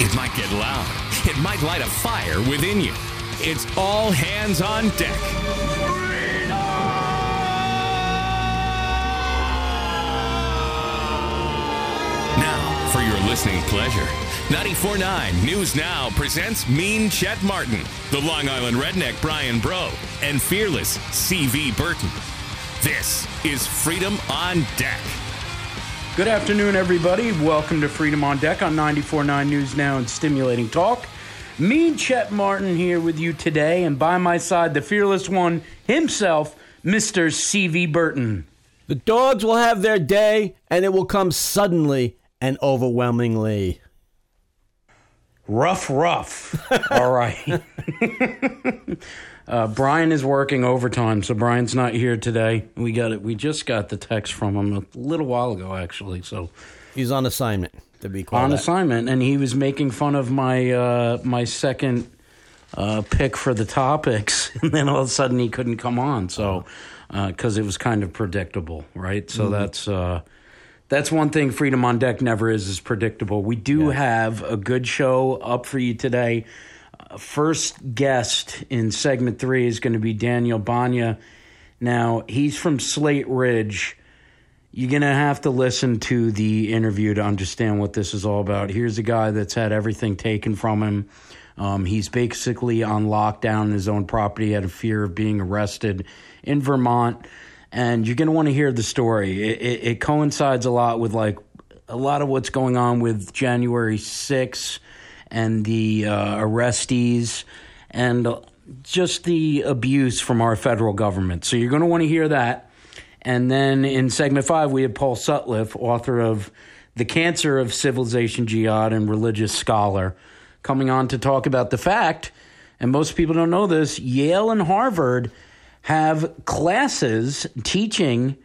It might get loud. It might light a fire within you. It's all hands on deck. Now, for your listening pleasure, 94.9 News Now presents Mean Chet Martin, the Long Island redneck Brian Bro, and fearless CV Berton. This is Freedom on Deck. Good afternoon, everybody. Welcome to Freedom on Deck on 94.9 News Now and Stimulating Talk. Me, Chet Martin, here with you today, and by my side, the fearless one himself, Mr. CV Berton. The dogs will have their day, and it will come suddenly and overwhelmingly. Rough, rough. All right. uh, Brian is working overtime, so Brian's not here today. We got it. We just got the text from him a little while ago, actually. So He's on assignment to be on that. assignment, and he was making fun of my uh, my second uh, pick for the topics, and then all of a sudden he couldn't come on. So because it was kind of predictable, right? So that's. Uh, that's one thing Freedom on Deck never is is predictable. We do have a good show up for you today. First guest in segment three is going to be Daniel Banyai. Now, he's from Slate Ridge. You're going to have to listen to the interview to understand what this is all about. Here's a guy that's had everything taken from him. Um, he's basically on lockdown in his own property out of fear of being arrested in Vermont and you're going to want to hear the story. It, it, it, coincides a lot with like a lot of what's going on with January 6th and the uh, arrestees and just the abuse from our federal government. So you're going to want to hear that. And then in segment five, we have Paul Sutliff, author of The Cancer of Civilization Jihad and religious scholar, coming on to talk about the fact, and most people don't know this, Yale and Harvard have classes teaching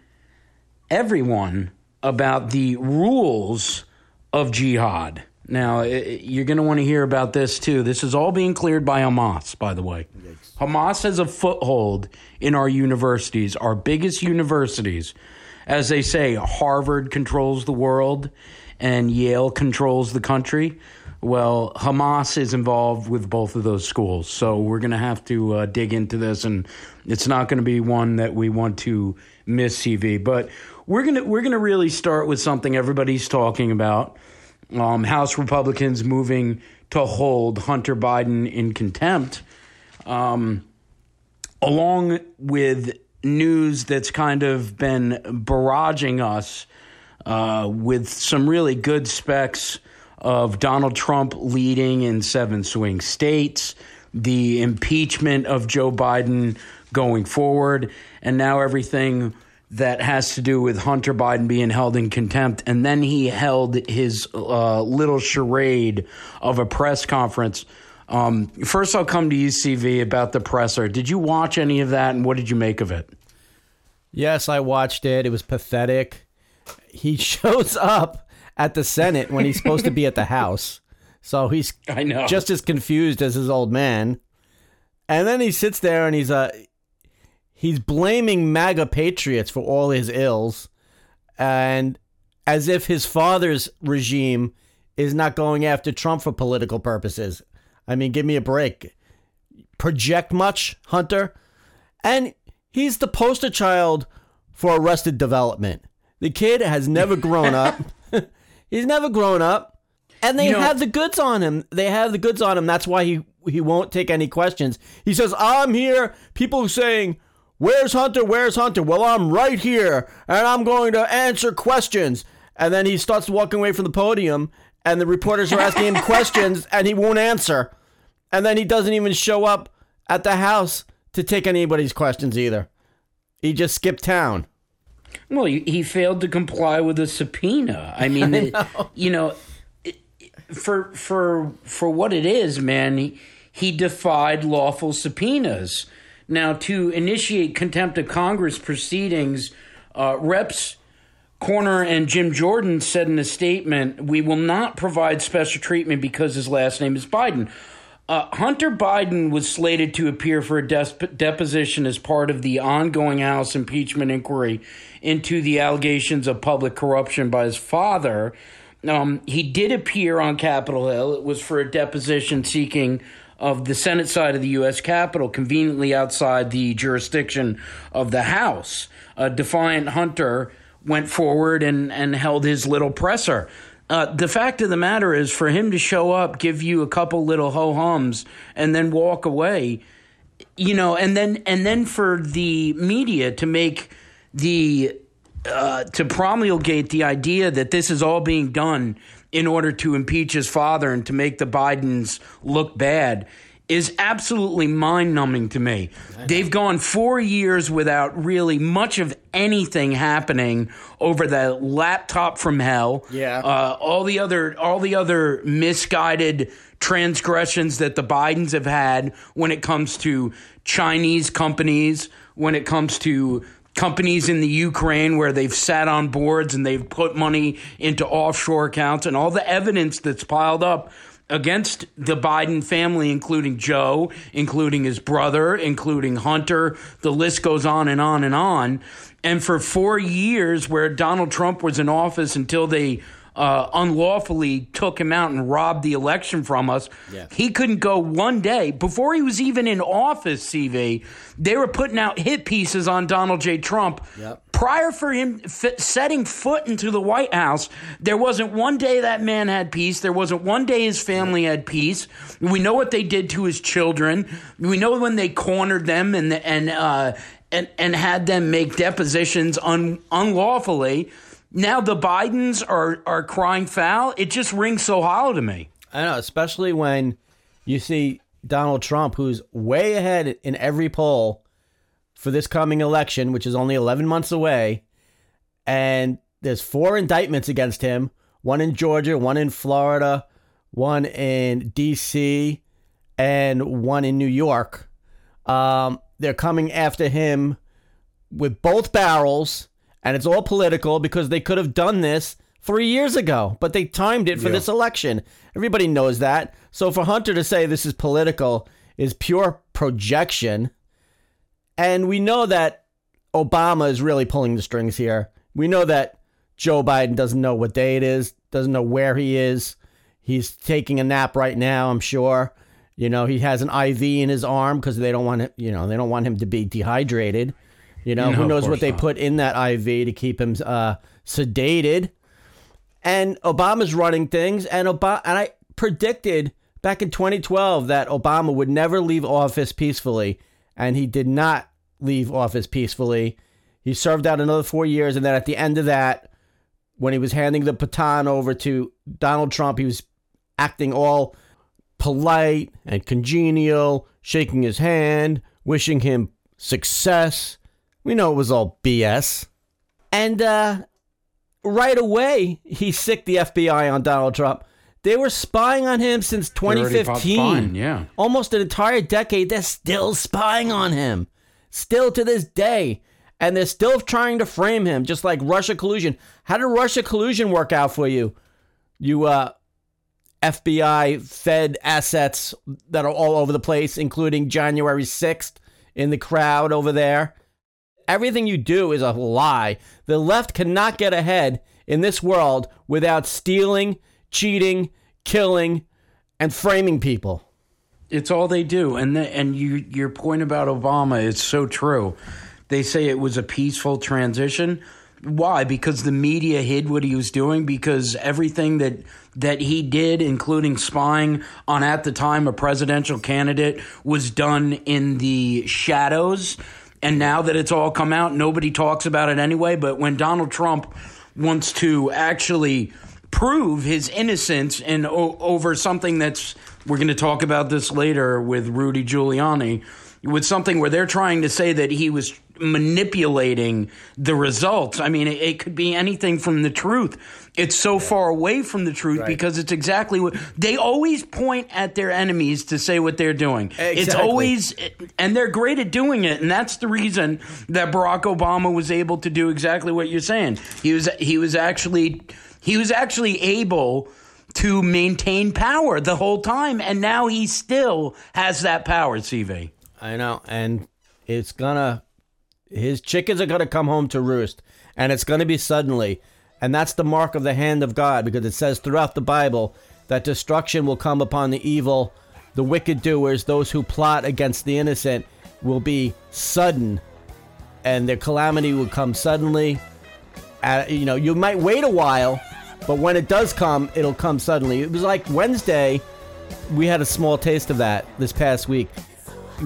everyone about the rules of jihad. Now, you're going to want to hear about this too. This is all being cleared by Hamas, by the way. Hamas has a foothold in our universities, our biggest universities. As they say, Harvard controls the world and Yale controls the country. Well, Hamas is involved with both of those schools. So we're going to have to uh, dig into this, and it's not going to be one that we want to miss, CV. But we're going to we're going to really start with something everybody's talking about. Um, House Republicans moving to hold Hunter Biden in contempt, um, along with news that's kind of been barraging us uh, with some really good specs of Donald Trump leading in seven swing states, the impeachment of Joe Biden going forward, and now everything that has to do with Hunter Biden being held in contempt. And then he held his uh, little charade of a press conference. Um, first, I'll come to UCV about the presser. Did you watch any of that, and what did you make of it? Yes, I watched it. It was pathetic. He shows up at the Senate when he's supposed to be at the House. So he's I know. just as confused as his old man. And then he sits there and he's uh he's blaming MAGA patriots for all his ills and as if his father's regime is not going after Trump for political purposes. I mean, give me a break. Project much, Hunter? And he's the poster child for arrested development. The kid has never grown up. He's never grown up. And they You know- have the goods on him. They have the goods on him. That's why he he won't take any questions. He says, "I'm here." People saying, "Where's Hunter? Where's Hunter?" Well, I'm right here, and I'm going to answer questions. And then he starts walking away from the podium, and the reporters are asking him questions, and he won't answer. And then he doesn't even show up at the house to take anybody's questions either. He just skipped town. Well, he, he failed to comply with a subpoena. I mean, it- you know, for for for what it is, man, he, he defied lawful subpoenas. Now, to initiate contempt of Congress proceedings, uh, Reps Comer and Jim Jordan said in a statement, "We will not provide special treatment because his last name is Biden." Uh, Hunter Biden was slated to appear for a des- deposition as part of the ongoing House impeachment inquiry into the allegations of public corruption by his father. Um, he did appear on Capitol Hill. It was for a deposition seeking of the Senate side of the U.S. Capitol, conveniently outside the jurisdiction of the House. A defiant Hunter went forward and, and held his little presser. Uh, the fact of the matter is, for him to show up, give you a couple little ho hums, and then walk away, you know, and then and then for the media to make the uh, to promulgate the idea that this is all being done in order to impeach his father and to make the Bidens look bad is absolutely mind numbing to me. They've gone four years without really much of anything happening over the laptop from hell. Yeah. Uh, all the other all the other misguided transgressions that the Bidens have had when it comes to Chinese companies, when it comes to companies in the Ukraine where they've sat on boards and they've put money into offshore accounts and all the evidence that's piled up against the Biden family, including Joe, including his brother, including Hunter. The list goes on and on and on. And for four years, where Donald Trump was in office until they uh, unlawfully took him out and robbed the election from us. Yeah. He couldn't go one day before he was even in office. CV, they were putting out hit pieces on Donald J. Trump. Yep. Prior for him f- setting foot into the White House, there wasn't one day that man had peace. There wasn't one day his family had peace. We know what they did to his children. We know when they cornered them and and uh, and and had them make depositions un- unlawfully. Now the Bidens are are crying foul. It just rings so hollow to me. I know, especially when you see Donald Trump, who's way ahead in every poll for this coming election, which is only 11 months away, and there's four indictments against him one in Georgia, one in Florida, one in D.C., and one in New York. Um, they're coming after him with both barrels, and it's all political because they could have done this three years ago, but they timed it for this election. Everybody knows that. So for Hunter to say this is political is pure projection. And we know that Obama is really pulling the strings here. We know that Joe Biden doesn't know what day it is, doesn't know where he is. He's taking a nap right now, I'm sure. You know, he has an IV in his arm because they don't want him, you know, they don't want him to be dehydrated. You know, No, who knows what they not. put in that IV to keep him uh, sedated. And Obama's running things, and Obama and I predicted back in 2012 that Obama would never leave office peacefully, and he did not leave office peacefully. He served out another four years, and then at the end of that, when he was handing the baton over to Donald Trump, he was acting all polite and congenial, shaking his hand, wishing him success. We know it was all BS. And uh, right away, he sicked the FBI on Donald Trump. They were spying on him since 2015. fine, yeah. Almost an entire decade, they're still spying on him. Still to this day. And they're still trying to frame him, just like Russia collusion. How did Russia collusion work out for you? You uh, FBI Fed assets that are all over the place, including January 6th in the crowd over there. Everything you do is a lie. The left cannot get ahead in this world without stealing, cheating, killing, and framing people. It's all they do, and the, and you your point about Obama is so true. They say it was a peaceful transition. Why? Because the media hid what he was doing. Because everything that that he did, including spying on at the time a presidential candidate, was done in the shadows. And now that it's all come out, nobody talks about it anyway. But when Donald Trump wants to actually prove his innocence o- over something that's we're going to talk about this later with Rudy Giuliani with something where they're trying to say that he was manipulating the results. I mean, it, it could be anything from the truth. It's so far away from the truth because it's exactly what they always point at their enemies to say what they're doing. It's always and they're great at doing it and that's the reason that Barack Obama was able to do exactly what you're saying. He was he was actually he was actually able to maintain power the whole time and now he still has that power, CV. I know, and it's gonna his chickens are gonna come home to roost, and it's gonna be suddenly. And that's the mark of the hand of God because it says throughout the Bible that destruction will come upon the evil, the wicked doers, those who plot against the innocent will be sudden and their calamity will come suddenly. Uh, you know, you might wait a while, but when it does come, it'll come suddenly. It was like Wednesday, we had a small taste of that this past week.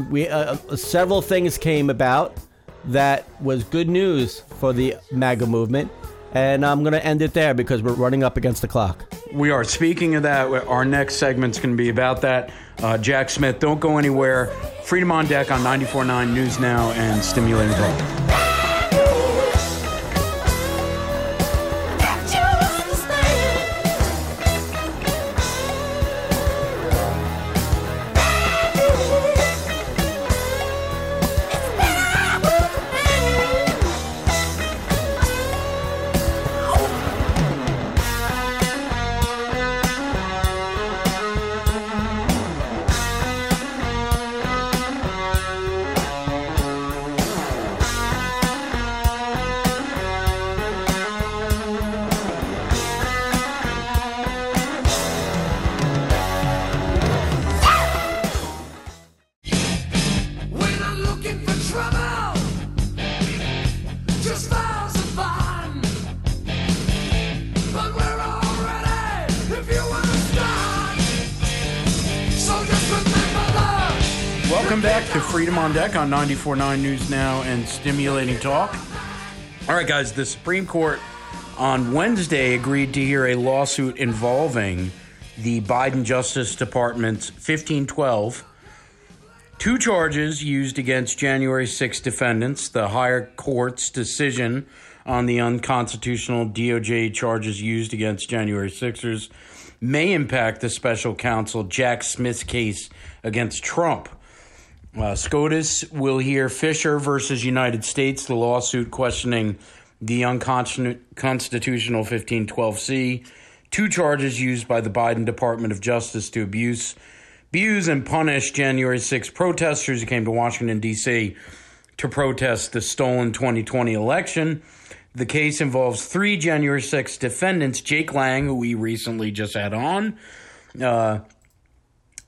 We uh, uh several things came about that was good news for the MAGA movement. And I'm going to end it there because we're running up against the clock. We are. Speaking of that, our next segment's going to be about that. Uh, Jack Smith, don't go anywhere. Freedom on Deck on 94.9 News Now and Stimulating Talk. On 94.9 News Now and Stimulating Talk. All right, guys, the Supreme Court on Wednesday agreed to hear a lawsuit involving the Biden Justice Department's 1512. Two charges used against January 6 defendants. The higher court's decision on the unconstitutional DOJ charges used against January 6ers may impact the special counsel Jack Smith's case against Trump. Uh, SCOTUS will hear Fischer versus United States, the lawsuit questioning the unconstitutional 1512C, two charges used by the Biden Department of Justice to abuse, abuse and punish January 6 protesters who came to Washington, D.C. to protest the stolen 2020 election. The case involves three January 6 defendants Jake Lang, who we recently just had on, uh,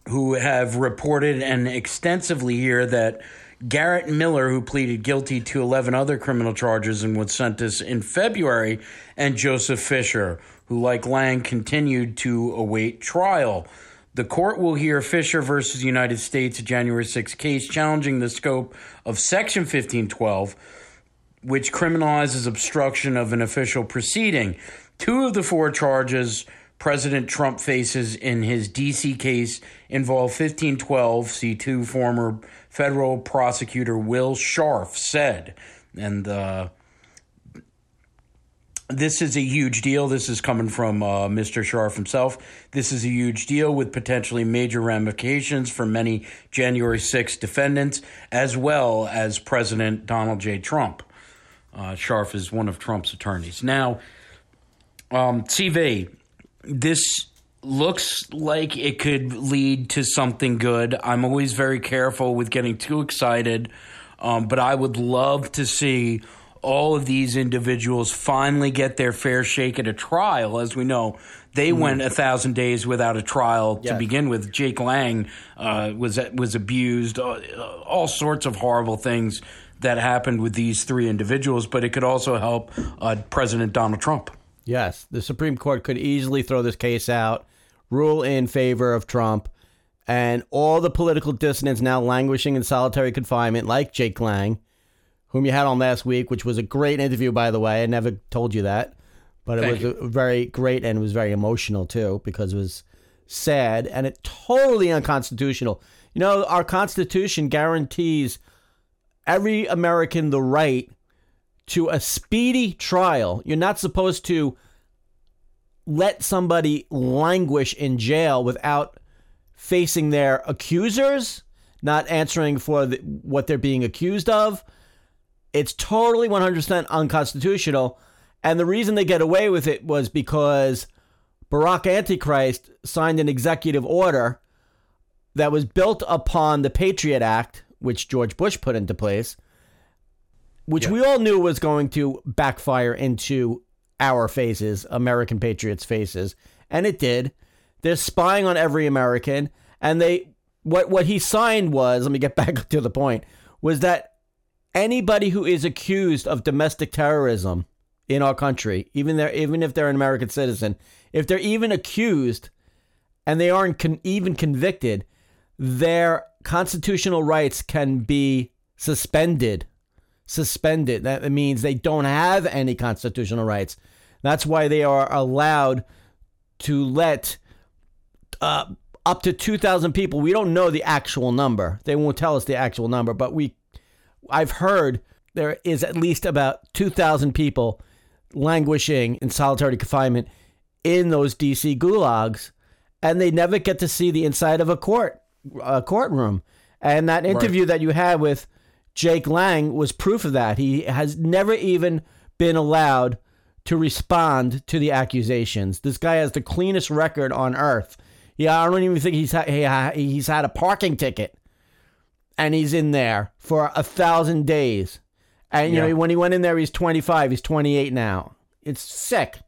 who have reported and extensively here that Garrett Miller, who pleaded guilty to 11 other criminal charges and was sentenced in February, and Joseph Fischer, who, like Lang, continued to await trial. The court will hear Fischer versus United States, January 6 case challenging the scope of Section 1512, which criminalizes obstruction of an official proceeding. Two of the four charges President Trump faces in his D.C. case involve 1512, C2 former federal prosecutor Will Scharf said. And uh, this is a huge deal. This is coming from uh, Mr. Scharf himself. This is a huge deal with potentially major ramifications for many January 6 defendants, as well as President Donald J. Trump. Uh, Scharf is one of Trump's attorneys. Now, um, CV, this looks like it could lead to something good. I'm always very careful with getting too excited, um, but I would love to see all of these individuals finally get their fair shake at a trial. As we know, they mm. went a thousand days without a trial yes. to begin with. Jake Lang uh, was was abused, uh, all sorts of horrible things that happened with these three individuals. But it could also help uh, President Donald Trump. Yes, the Supreme Court could easily throw this case out, rule in favor of Trump, and all the political dissidents now languishing in solitary confinement, like Jake Lang, whom you had on last week, which was a great interview, by the way. I never told you that, but it Thank was you. very great and it was very emotional too because it was sad and it totally unconstitutional. You know, our Constitution guarantees every American the right to a speedy trial. You're not supposed to let somebody languish in jail without facing their accusers, not answering for the, what they're being accused of. It's totally 100% unconstitutional. And the reason they get away with it was because Barack Antichrist signed an executive order that was built upon the Patriot Act, which George Bush put into place which yeah. we all knew was going to backfire into our faces, American patriots' faces, and it did. They're spying on every American, and they what what he signed was. Let me get back to the point. Was that anybody who is accused of domestic terrorism in our country, even there, even if they're an American citizen, if they're even accused and they aren't con- even convicted, their constitutional rights can be suspended. Suspended. That means they don't have any constitutional rights. That's why they are allowed to let uh, up to 2,000 people. We don't know the actual number. They won't tell us the actual number, but we I've heard there is at least about 2,000 people languishing in solitary confinement in those DC gulags, and they never get to see the inside of a court a courtroom. And that interview right. that you had with Jake Lang was proof of that. He has never even been allowed to respond to the accusations. This guy has the cleanest record on earth. Yeah, I don't even think he's ha- he's had a parking ticket and he's in there for a thousand days. And you yeah. know, when he went in there, he's 25. He's 28 now. It's sick.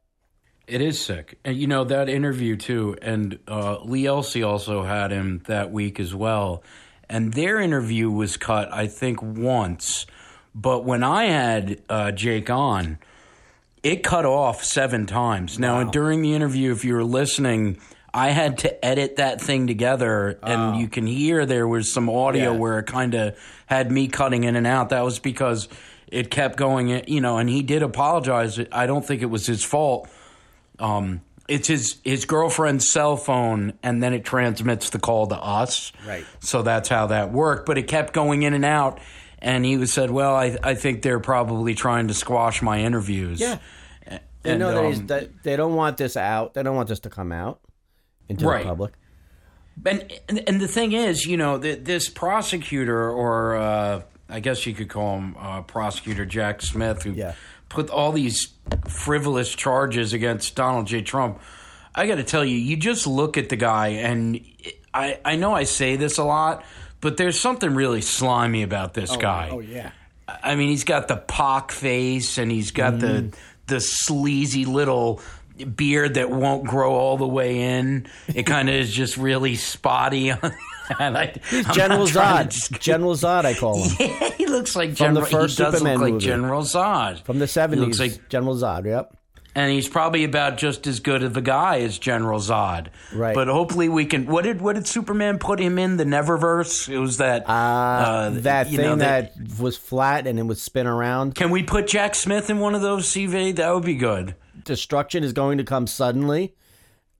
It is sick. And you know that interview too. And uh, Lee Elsey also had him that week as well. And their interview was cut, I think, once. But when I had uh, Jake on, it cut off seven times. Now, wow. during the interview, if you were listening, I had to edit that thing together, and oh. you can hear there was some audio yeah. where it kind of had me cutting in and out. That was because it kept going, you know. And he did apologize. I don't think it was his fault. Um, it's his his girlfriend's cell phone, and then it transmits the call to us. Right. So that's how that worked. But it kept going in and out, and he was said, "Well, I I think they're probably trying to squash my interviews." Yeah. They and, know that, um, that they don't want this out. They don't want this to come out into right. the public. And, and, and the thing is, you know, the, this prosecutor, or uh, I guess you could call him uh, prosecutor Jack Smith, who yeah. Put all these frivolous charges against Donald J. Trump. I got to tell you, you just look at the guy, and I I know I say this a lot, but there's something really slimy about this oh, guy. Oh yeah. I mean, he's got the pock face, and he's got mm. the the sleazy little beard that won't grow all the way in. It kind of is just really spotty. and I, He's General Zod. Just... General Zod, I call him. Yeah, he looks like General. From The first he does Superman look like movie. General Zod from the seventies. Like General Zod. Yep. And he's probably about just as good of a guy as General Zod. Right. But hopefully we can. What did what did Superman put him in the Neververse? It was that uh, uh, that thing know, that, that was flat and it would spin around. Can we put Jack Smith in one of those CV? That would be good destruction is going to come suddenly.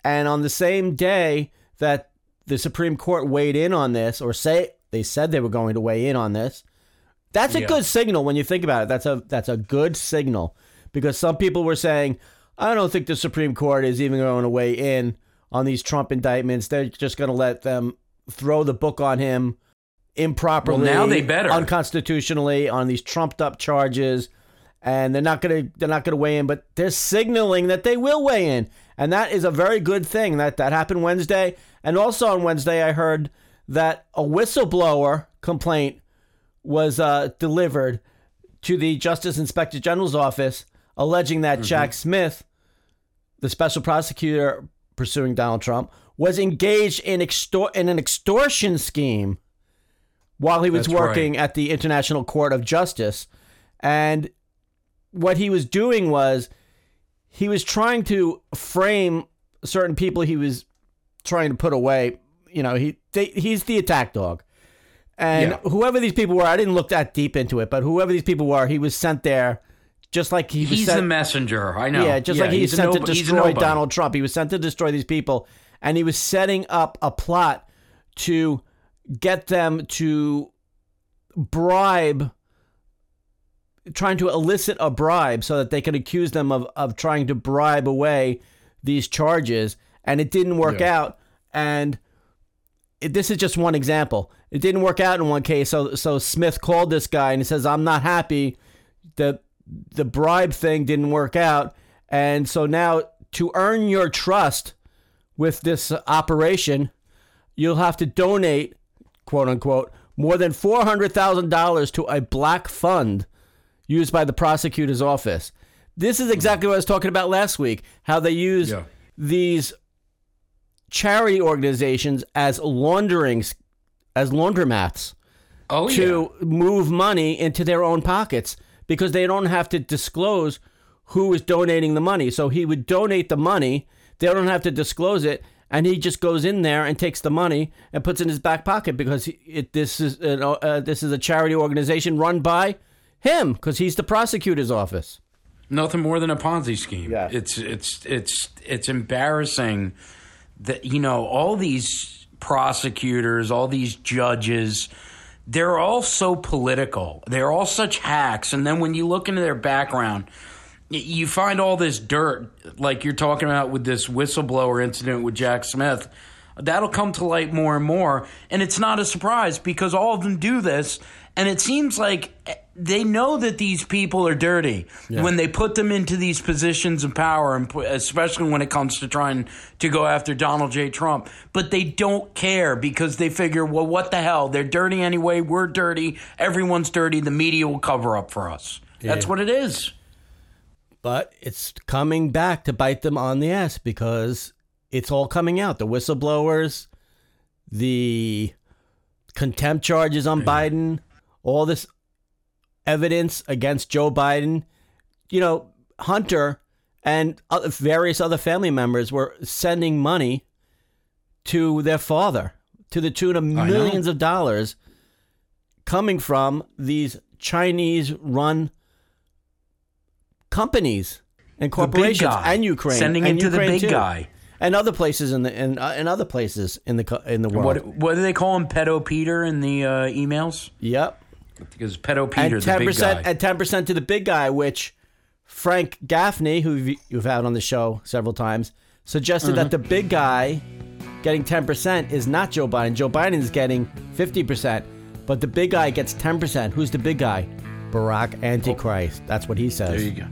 And on the same day that the Supreme Court weighed in on this, or say they said they were going to weigh in on this, that's a yeah. good signal when you think about it. That's a that's a good signal because some people were saying, I don't think the Supreme Court is even going to weigh in on these Trump indictments. They're just going to let them throw the book on him improperly, well, now they better unconstitutionally on these trumped up charges and they're not gonna they're not gonna weigh in, but they're signaling that they will weigh in, and that is a very good thing. That that happened Wednesday, and also on Wednesday I heard that a whistleblower complaint was uh, delivered to the Justice Inspector General's office, alleging that mm-hmm. Jack Smith, the special prosecutor pursuing Donald Trump, was engaged in extor- in an extortion scheme while he was That's working right. at the International Court of Justice, and what he was doing was he was trying to frame certain people he was trying to put away. You know, he they, he's the attack dog. And yeah. whoever these people were, I didn't look that deep into it, but whoever these people were, he was sent there just like he was He's sent, the messenger. I know. Yeah, just yeah, like he was sent to destroy Donald Trump. He was sent to destroy these people, and he was setting up a plot to get them to bribe trying to elicit a bribe so that they could accuse them of, of trying to bribe away these charges. And it didn't work yeah. out. And it, this is just one example. It didn't work out in one case. So, so Smith called this guy and he says, I'm not happy. The, the bribe thing didn't work out. And so now to earn your trust with this operation, you'll have to donate, quote unquote, more than $400,000 to a black fund used by the prosecutor's office. This is exactly mm-hmm. what I was talking about last week. How they use Yeah. these charity organizations as laundering, as laundromats Oh to move money into their own pockets because they don't have to disclose who is donating the money. So he would donate the money. They don't have to disclose it, and he just goes in there and takes the money and puts it in his back pocket because he, it, this is an, uh, this is a charity organization run by him because he's the prosecutor's office. nothing more than a Ponzi scheme. Yeah. It's it's it's it's embarrassing that you know all these prosecutors, all these judges, they're all so political. They're all such hacks, and then when you look into their background. You find all this dirt, like you're talking about with this whistleblower incident with Jack Smith. That'll come to light more and more. And it's not a surprise because all of them do this. And it seems like eh, they know that these people are dirty when they put them into these positions of power, and especially when it comes to trying to go after Donald J. Trump. But they don't care because they figure, well, what the hell? They're dirty anyway. We're dirty. Everyone's dirty. The media will cover up for us. That's what it is. But it's coming back to bite them on the ass because it's all coming out. The whistleblowers, the contempt charges on Biden, all this evidence against Joe Biden. You know, Hunter and other, various other family members were sending money to their father to the tune of millions of dollars coming from these Chinese run companies and corporations and Ukraine Sending and it to the big too. guy. And other places in the in, uh, in other places in the in the world. What what do they call him? Pedo Peter in the uh, emails? Yep. Because Pedo Peter, and ten percent guy. and ten percent to the big guy, which Frank Gaffney, who you've- had on the show several times, suggested that the Mm-hmm. big guy getting ten percent is not Joe Biden. Joe Biden is getting fifty percent, but the big guy gets ten percent. Who's the big guy? Barack Antichrist. That's what he says. There you go.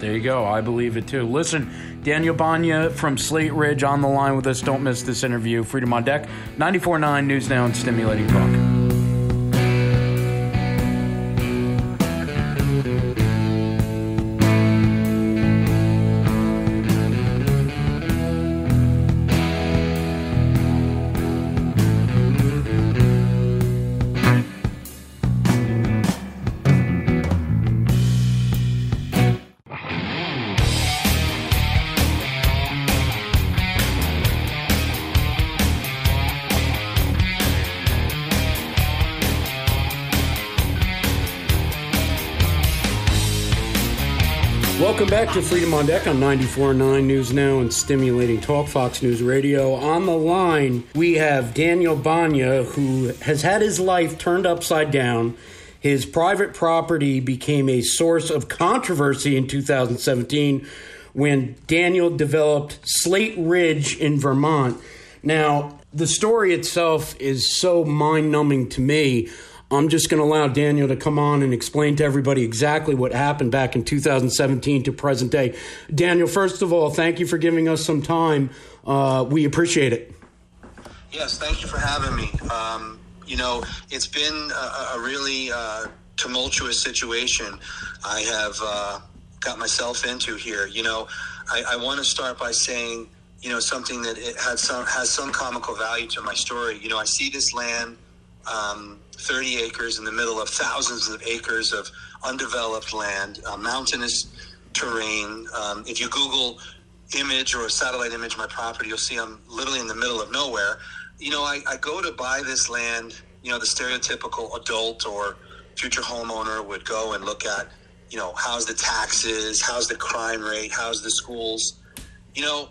There you go. I believe it too. Listen, Daniel Banyai from Slate Ridge on the line with us. Don't miss this interview. Freedom on Deck, 94.9 News Now and Stimulating Talk. Welcome back to Freedom on Deck on 94.9 News Now and Stimulating Talk, Fox News Radio. On the line, we have Daniel Banyai, who has had his life turned upside down. His private property became a source of controversy in 2017 when Daniel developed Slate Ridge in Vermont. Now, the story itself is so mind numbing to me. I'm just going to allow Daniel to come on and explain to everybody exactly what happened back in 2017 to present day. Daniel, first of all, thank you for giving us some time. Uh, we appreciate it. Yes, thank you for having me. Um, you know, it's been a, a really uh, tumultuous situation I have uh, got myself into here. You know, I, I want to start by saying, you know, something that it had some has some comical value to my story. You know, I see this land, um, 30 acres in the middle of thousands of acres of undeveloped land, uh, mountainous terrain. Um, if you Google image or a satellite image of my property, you'll see I'm literally in the middle of nowhere. You know, I, I go to buy this land, you know, the stereotypical adult or future homeowner would go and look at, you know, how's the taxes, how's the crime rate, how's the schools. You know,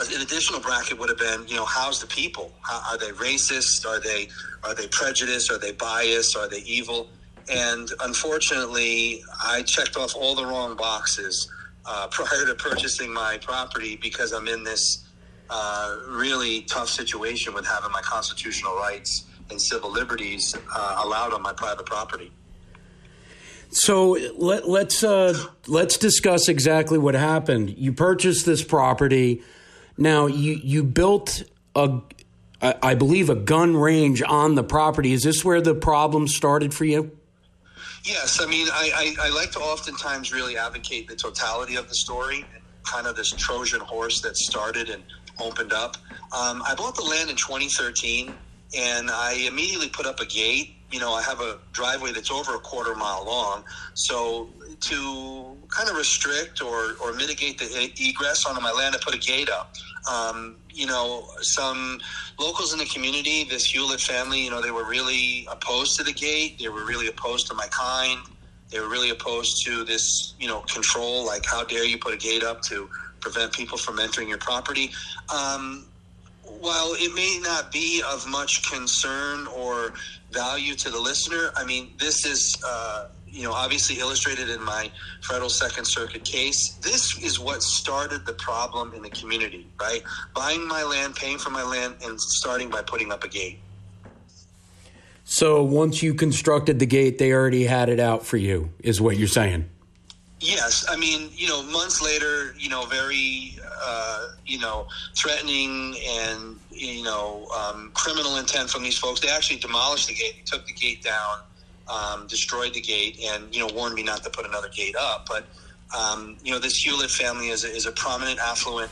an additional bracket would have been, you know, how's the people? How, are they racist? Are they are they prejudiced? Are they biased? Are they evil? And unfortunately, I checked off all the wrong boxes uh, prior to purchasing my property because I'm in this uh, really tough situation with having my constitutional rights and civil liberties uh, allowed on my private property. So let, let's uh, let's discuss exactly what happened. You purchased this property. Now you you built a, I believe, a gun range on the property. Is this where the problem started for you? Yes, I mean, I, I, I like to oftentimes really advocate the totality of the story, kind of this Trojan horse that started and opened up. Um, I bought the land in 2013, and I immediately put up a gate. You know, I have a driveway that's over a quarter mile long, so to kind of restrict or, or mitigate the egress onto my land, I put a gate up. Um, you know, some locals in the community, this Hewlett family, you know, they were really opposed to the gate. They were really opposed to my kind. They were really opposed to this, you know, control. Like, how dare you put a gate up to prevent people from entering your property? Um, while it may not be of much concern or value to the listener, I mean, this is. Uh, you know, obviously illustrated in my federal Second Circuit case. This is what started the problem in the community, right? Buying my land, paying for my land, and starting by putting up a gate. So once you constructed the gate, they already had it out for you, is what you're saying? Yes, I mean, you know, months later, you know, very, uh, you know, threatening and you know, um, criminal intent from these folks. They actually demolished the gate, They took the gate down, um, destroyed the gate and you know warned me not to put another gate up. But um, you know this Hewlett family is a, is a prominent, affluent.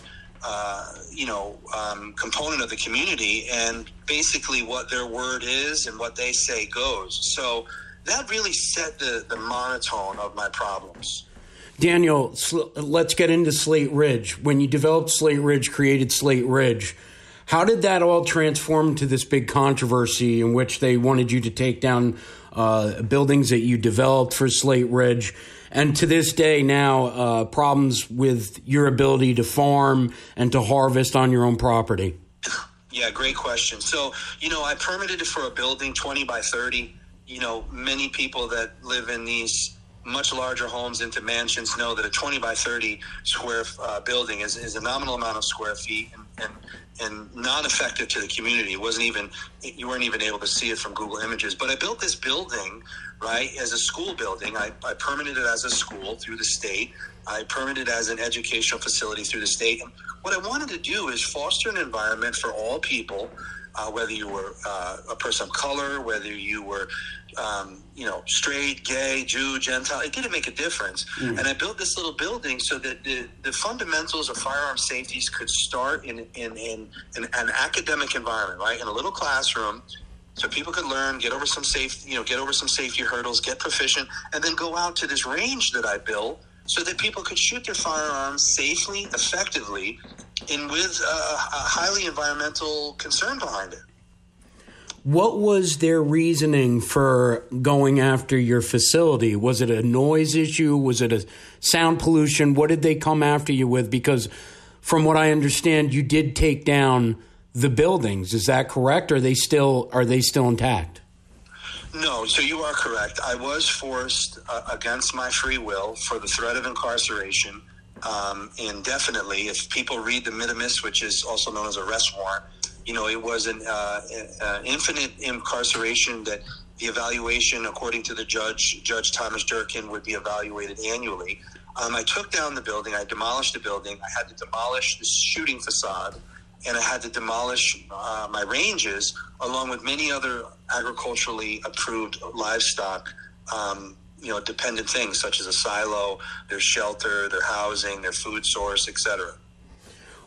Uh, you know, um, component of the community, and basically what their word is and what they say goes. So that really set the, the monotone of my problems. Daniel, let's get into Slate Ridge. When you developed Slate Ridge, created Slate Ridge, how did that all transform to this big controversy in which they wanted you to take down uh, buildings that you developed for Slate Ridge, and to this day now, uh, problems with your ability to farm and to harvest on your own property? Yeah, great question. So, you know, I permitted it for a building 20 by 30. You know, many people that live in these much larger homes into mansions know that a 20 by 30 square uh, building is, is a nominal amount of square feet and, and and non-effective to the community. It wasn't even you weren't even able to see it from Google Images. But I built this building right as a school building. I, I permitted it as a school through the state. I permitted it as an educational facility through the state. And what I wanted to do is foster an environment for all people uh, whether you were uh, a person of color, whether you were, um, you know, straight, gay, Jew, Gentile. It didn't make a difference. Mm. And I built this little building so that the, the fundamentals of firearm safeties could start in, in, in, in an academic environment, right? In a little classroom so people could learn, get over some safe, you know, get over some safety hurdles, get proficient, and then go out to this range that I built so that people could shoot their firearms safely, effectively, and with a, a highly environmental concern behind it. What was their reasoning for going after your facility? Was it a noise issue? Was it a sound pollution? What did they come after you with? Because from what I understand, you did take down the buildings. Is that correct? Are they still are they still intact? No, so you are correct. I was forced uh, against my free will for the threat of incarceration um, indefinitely. If people read the mittimus, which is also known as arrest warrant, you know, it was an uh, uh, infinite incarceration that the evaluation, according to the judge, Judge Thomas Durkin, would be evaluated annually. Um, I took down the building. I demolished the building. I had to demolish the shooting facade, and I had to demolish uh, my ranges, along with many other agriculturally approved livestock um, you know dependent things such as a silo, their shelter, their housing, their food source, etc.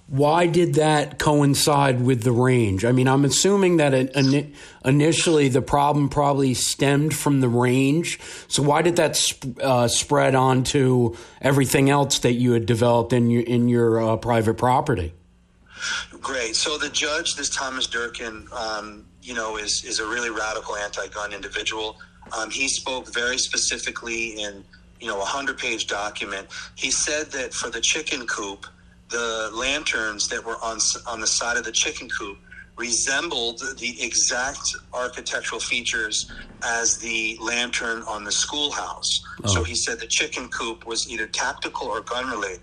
Why did that coincide with the range? I mean, I'm assuming that initially the problem probably stemmed from the range. So why did that sp- uh, spread onto everything else that you had developed in your in your uh, private property? Great. So the judge, this Thomas Durkin, um, you know, is is a really radical anti-gun individual. Um, he spoke very specifically in you know a hundred page document. He said that for the chicken coop, the lanterns that were on on the side of the chicken coop resembled the exact architectural features as the lantern on the schoolhouse. Oh. So he said the chicken coop was either tactical or gun related.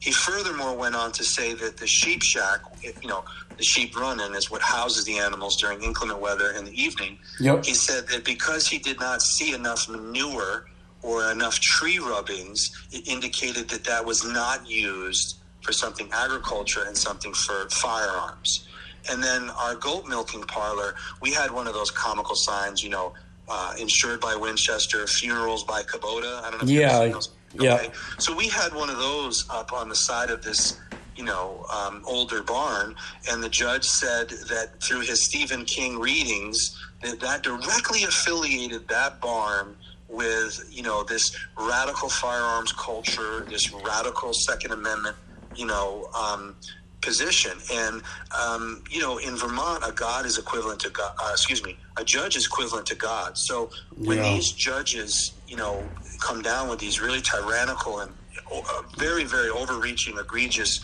He furthermore went on to say that the sheep shack, you know, the sheep run in is what houses the animals during inclement weather in the evening. Yep. He said that because he did not see enough manure or enough tree rubbings, it indicated that that was not used for something agriculture and something for firearms. And then our goat milking parlor, we had one of those comical signs, you know, uh, insured by Winchester, funerals by Kubota. I don't know. If Yeah, those. yeah. So we had one of those up on the side of this, you know, um, older barn, and the judge said that through his Stephen King readings, that that directly affiliated that barn with, you know, this radical firearms culture, this radical Second Amendment, you know, um, position. And um, you know, in Vermont, a god is equivalent to God. Uh, excuse me, a judge is equivalent to God. So when Yeah. these judges, you know, come down with these really tyrannical and uh, very, very overreaching, egregious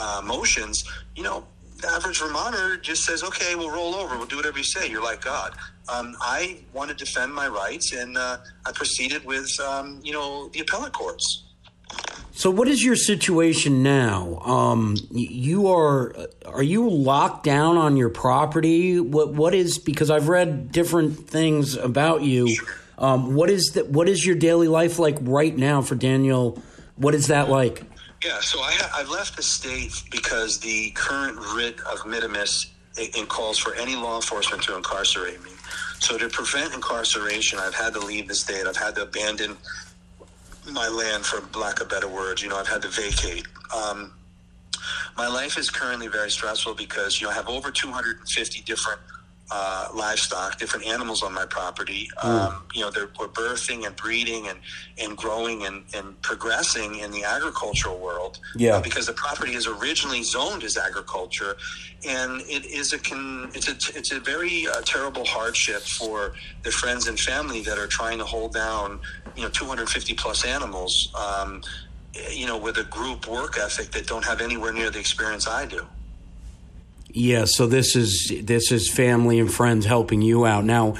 uh, motions, you know, the average Vermonter just says, "Okay, we'll roll over. We'll do whatever you say. You're like God." Um, I want to defend my rights, and uh, I proceeded with, um, you know, the appellate courts. So, what is your situation now? Um, you are are you locked down on your property? What what is because I've read different things about you. Um, what is that? What is your daily life like right now for Daniel? What is that like? Yeah, so I ha- I've left the state because the current writ of mittimus it, it calls for any law enforcement to incarcerate me. So to prevent incarceration, I've had to leave the state. I've had to abandon my land, for lack of better words. You know, I've had to vacate. Um, my life is currently very stressful because you know I have over 250 different uh, livestock, different animals on my property. Um, you know, they're we're birthing and breeding and and growing and, and progressing in the agricultural world. Yeah. uh, because the property is originally zoned as agriculture, and it is a con, it's a it's a very uh, terrible hardship for the friends and family that are trying to hold down you know 250 plus animals. Um, you know, with a group work ethic that don't have anywhere near the experience I do. Yeah, so this is this is family and friends helping you out. Now,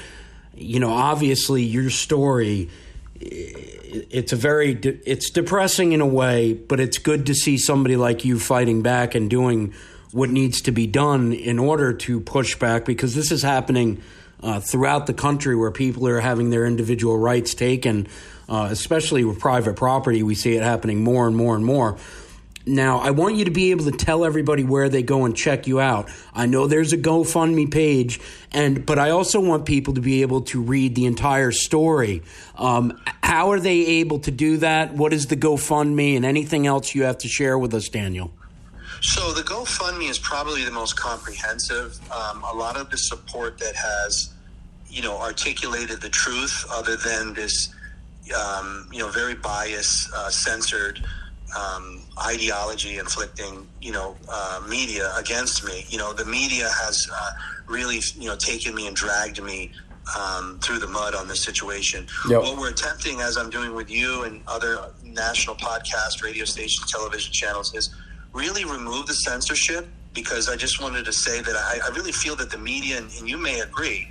you know, obviously your story it's a very de- it's depressing in a way, but it's good to see somebody like you fighting back and doing what needs to be done in order to push back because this is happening uh, throughout the country where people are having their individual rights taken, uh, especially with private property. We see it happening more and more and more. Now, I want you to be able to tell everybody where they go and check you out. I know there's a GoFundMe page, and but I also want people to be able to read the entire story. Um, how are they able to do that? What is the GoFundMe, and anything else you have to share with us, Daniel? So the GoFundMe is probably the most comprehensive. Um, a lot of the support that has, you know, articulated the truth, other than this, um, you know, very biased, uh, censored um, ideology inflicting, you know, uh, media against me. You know, the media has uh, really, you know, taken me and dragged me. Um, through the mud on this situation. Yep. What we're attempting, as I'm doing with you and other national podcast, radio stations, television channels, is really remove the censorship because I just wanted to say that I, I really feel that the media, and, and you may agree,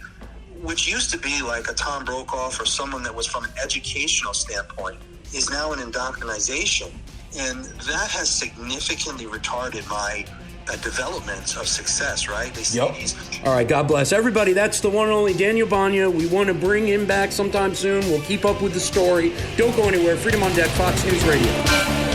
which used to be like a Tom Brokaw or someone that was from an educational standpoint, is now an indoctrination. And that has significantly retarded my uh, development of success, right? They see these All right, God bless everybody. That's the one and only Daniel Banyai. We want to bring him back sometime soon. We'll keep up with the story. Don't go anywhere. Freedom on Deck, Fox News Radio.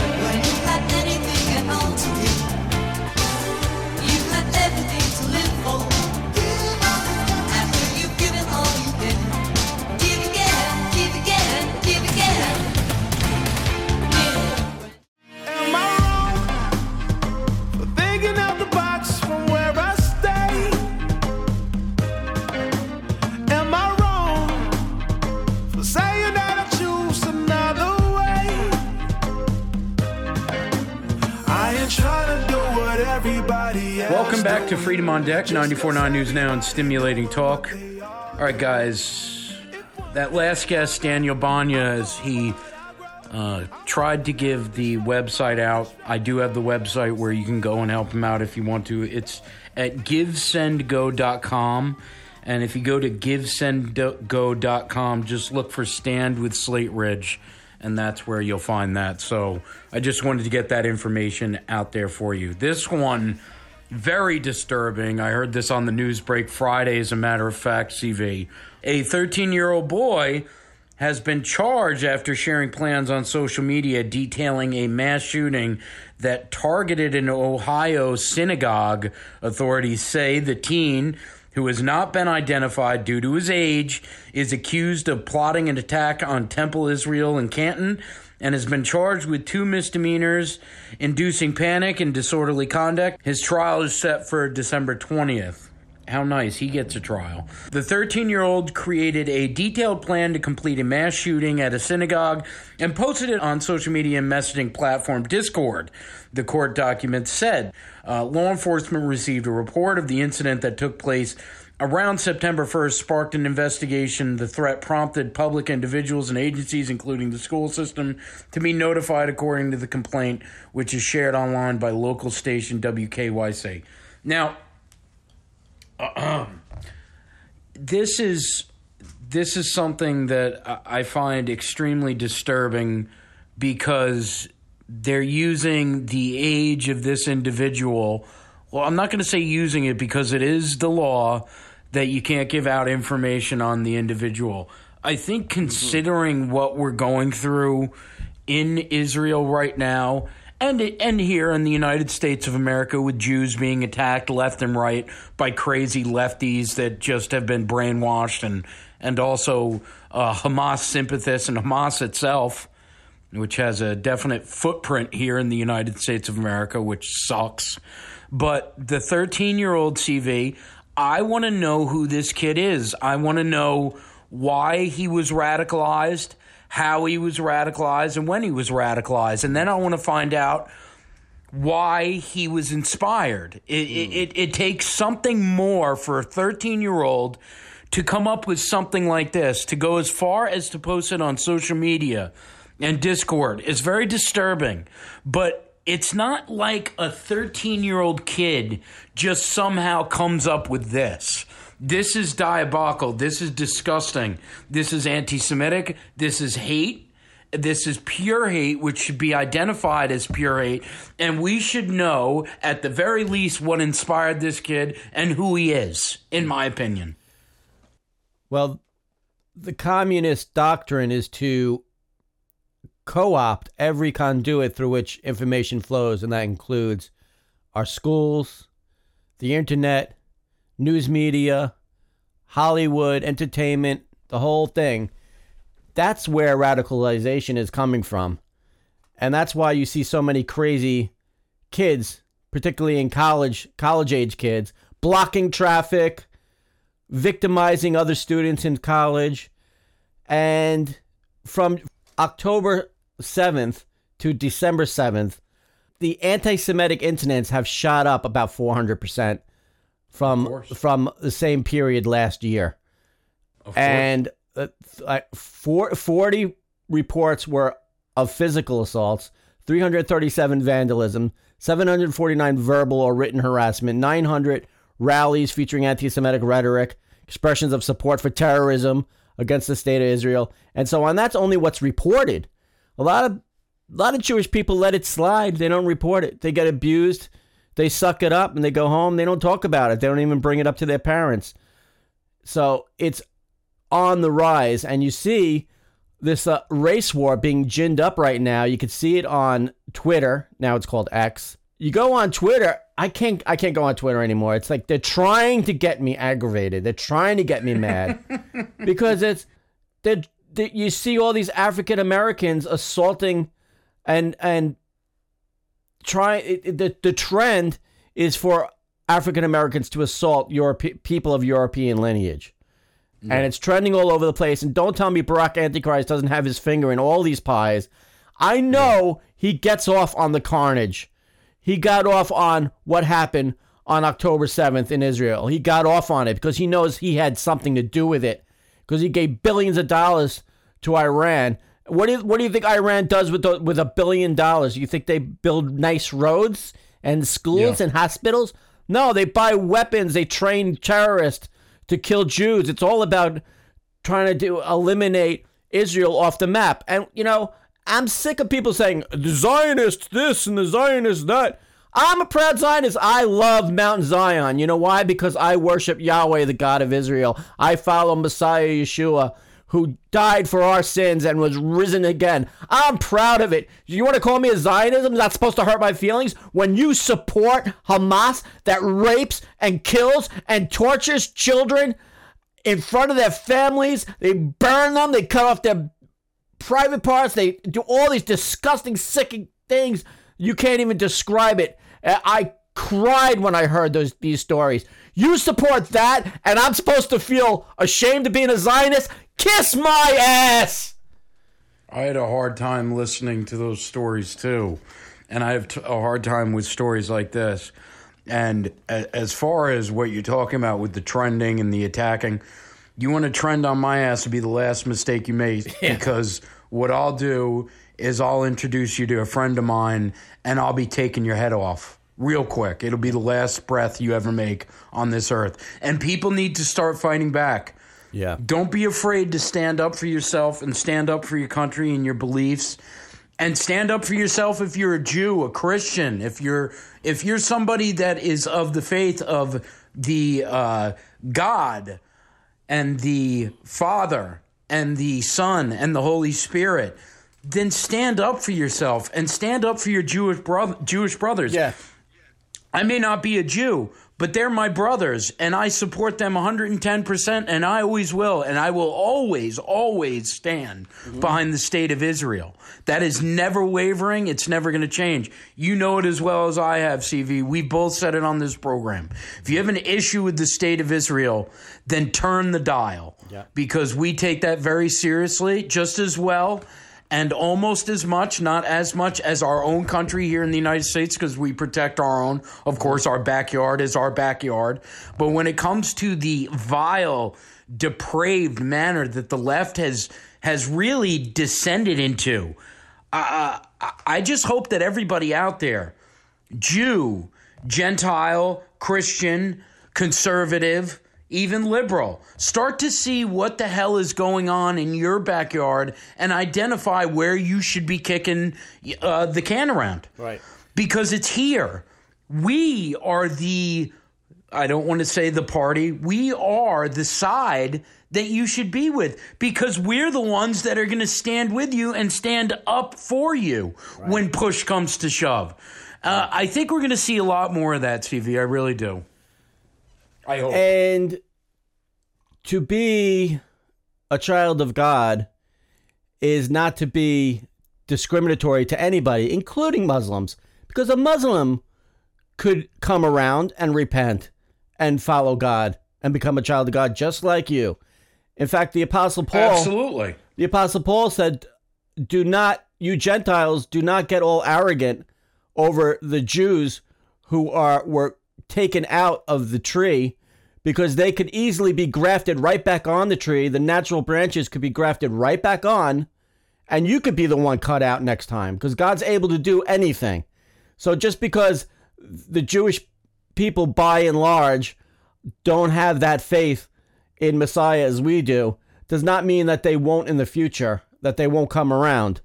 On Deck, 94.9 News Now and Stimulating Talk. All right, guys. That last guest, Daniel Banyai, as he uh, tried to give the website out. I do have the website where you can go and help him out if you want to. It's at givesendgo.com. And if you go to givesendgo.com, just look for Stand with Slate Ridge, and that's where you'll find that. So I just wanted to get that information out there for you. This one, very disturbing. I heard this on the news break Friday, as a matter of fact, CV. A 13 year old boy has been charged after sharing plans on social media detailing a mass shooting that targeted an Ohio synagogue. Authorities say the teen who has not been identified due to his age, is accused of plotting an attack on Temple Israel in Canton and has been charged with two misdemeanors inducing panic and disorderly conduct. His trial is set for December 20th. How nice. He gets a trial. The 13 year old created a detailed plan to complete a mass shooting at a synagogue and posted it on social media messaging platform Discord. The court document said uh, law enforcement received a report of the incident that took place around September 1st, sparked an investigation. The threat prompted public individuals and agencies, including the school system, to be notified according to the complaint, which is shared online by local station WKYC. Now, this is this is something that I- I find extremely disturbing because they're using the age of this individual. Well, I'm not going to say using it because it is the law that you can't give out information on the individual. I think considering what we're going through in Israel right now and and here in the United States of America with Jews being attacked left and right by crazy lefties that just have been brainwashed and and also uh, Hamas sympathists and Hamas itself which has a definite footprint here in the United States of America which sucks but the 13 year old CV I want to know who this kid is I want to know why he was radicalized how he was radicalized and when he was radicalized. And then I want to find out why he was inspired. It, it, hmm. it, it takes something more for a 13 year old to come up with something like this, to go as far as to post it on social media and Discord. It's very disturbing. But it's not like a 13 year old kid just somehow comes up with this. This is diabolical. This is disgusting. This is anti Semitic. This is hate. This is pure hate, which should be identified as pure hate. And we should know, at the very least, what inspired this kid and who he is, in my opinion. Well, the communist doctrine is to co opt every conduit through which information flows, and that includes our schools, the internet, news media, Hollywood, entertainment, the whole thing. That's where radicalization is coming from. And that's why you see so many crazy kids, particularly in college, college age kids, blocking traffic, victimizing other students in college. And from October 7th to December 7th, the anti Semitic incidents have shot up about 400% from, from the same period last year. And uh, th- uh, four, 40 reports were of physical assaults, 337 vandalism, 749 verbal or written harassment, 900 rallies featuring anti Semitic rhetoric, expressions of support for terrorism against the state of Israel, and so on. That's only what's reported. A lot of a lot of Jewish people let it slide. They don't report it. They get abused. They suck it up and they go home. They don't talk about it. They don't even bring it up to their parents. So it's on the rise, and you see this uh, race war being ginned up right now. You can see it on Twitter. Now it's called X. You go on Twitter. I can't. I can't go on Twitter anymore. It's like they're trying to get me aggravated. They're trying to get me mad because it's you see all these African Americans assaulting and and try it, it- the the trend is for African Americans to assault Europe people of European lineage. And it's trending all over the place. And don't tell me Barack Antichrist doesn't have his finger in all these pies. I know he gets off on the carnage. He got off on what happened on October 7th in Israel. He got off on it because he knows he had something to do with it. Because he gave billions of dollars to Iran. What do you, what do you think Iran does with the, with a billion dollars? You think they build nice roads and schools Yeah. and hospitals? No, they buy weapons. They train terrorists to kill Jews. It's all about trying to do eliminate Israel off the map. And you know, I'm sick of people saying the Zionist this and the Zionist that. I'm a proud Zionist. I love Mount Zion. You know why? Because I worship Yahweh, the God of Israel. I follow Messiah Yeshua, who died for our sins and was risen again. I'm proud of it. You want to call me a Zionism? That's supposed to hurt my feelings? When you support Hamas that rapes and kills and tortures children in front of their families, they burn them, they cut off their private parts, they do all these disgusting, sickening things. You can't even describe it. Uh, I cried when I heard those these stories. You support that, and I'm supposed to feel ashamed of being a Zionist? Kiss my ass! I had a hard time listening to those stories too. And I have t- a hard time with stories like this. And a- as far as what you're talking about with the trending and the attacking, you want to trend on my ass to be the last mistake you made because what I'll do is I'll introduce you to a friend of mine and I'll be taking your head off real quick. It'll be the last breath you ever make on this earth. And people need to start fighting back. Yeah. Don't be afraid to stand up for yourself and stand up for your country and your beliefs. And stand up for yourself if you're a Jew, a Christian, if you're if you're somebody that is of the faith of the uh, God and the Father and the Son and the Holy Spirit, then stand up for yourself and stand up for your Jewish brother, Jewish brothers. Yeah. I may not be a Jew, but they're my brothers, and I support them 110%, and I always will, and I will always, always stand mm-hmm. behind the state of Israel. That is never wavering. It's never going to change. You know it as well as I have, CV. We both said it on this program. If you have an issue with the state of Israel, then turn the dial. Yeah. Because we take that very seriously, just as well and almost as much, not as much as our own country here in the United States, because we protect our own. Of course, our backyard is our backyard. But when it comes to the vile, depraved manner that the left has has really descended into, uh, I- I just hope that everybody out there, Jew, Gentile, Christian, conservative, even liberal, start to see what the hell is going on in your backyard and identify where you should be kicking uh, the can around. Right. Because it's here. We are the, I don't want to say the party, we are the side that you should be with because we're the ones that are going to stand with you and stand up for you when push comes to shove. Uh, I think we're going to see a lot more of that, CV. I really do. I hope. And to be a child of God is not to be discriminatory to anybody, including Muslims, because a Muslim could come around and repent and follow God and become a child of God just like you. In fact, the apostle Paul Absolutely. the apostle Paul said, "Do not you Gentiles do not get all arrogant over the Jews who are were taken out of the tree because they could easily be grafted right back on the tree. The natural branches could be grafted right back on, and you could be the one cut out next time because God's able to do anything. So just because the Jewish people by and large don't have that faith in Messiah as we do does not mean that they won't in the future, that they won't come around.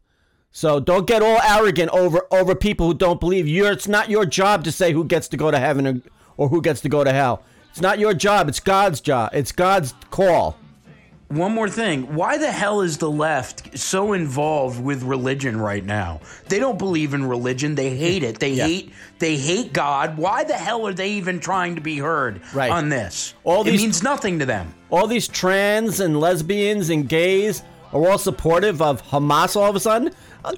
So don't get all arrogant over over people who don't believe you. It's not your job to say who gets to go to heaven or, or who gets to go to hell. It's not your job. It's God's job. It's God's call. One more thing. Why the hell is the left so involved with religion right now? They don't believe in religion. They hate it. They Yeah. hate they hate God. Why the hell are they even trying to be heard Right. on this? All it means nothing to them. All these trans and lesbians and gays are all supportive of Hamas all of a sudden.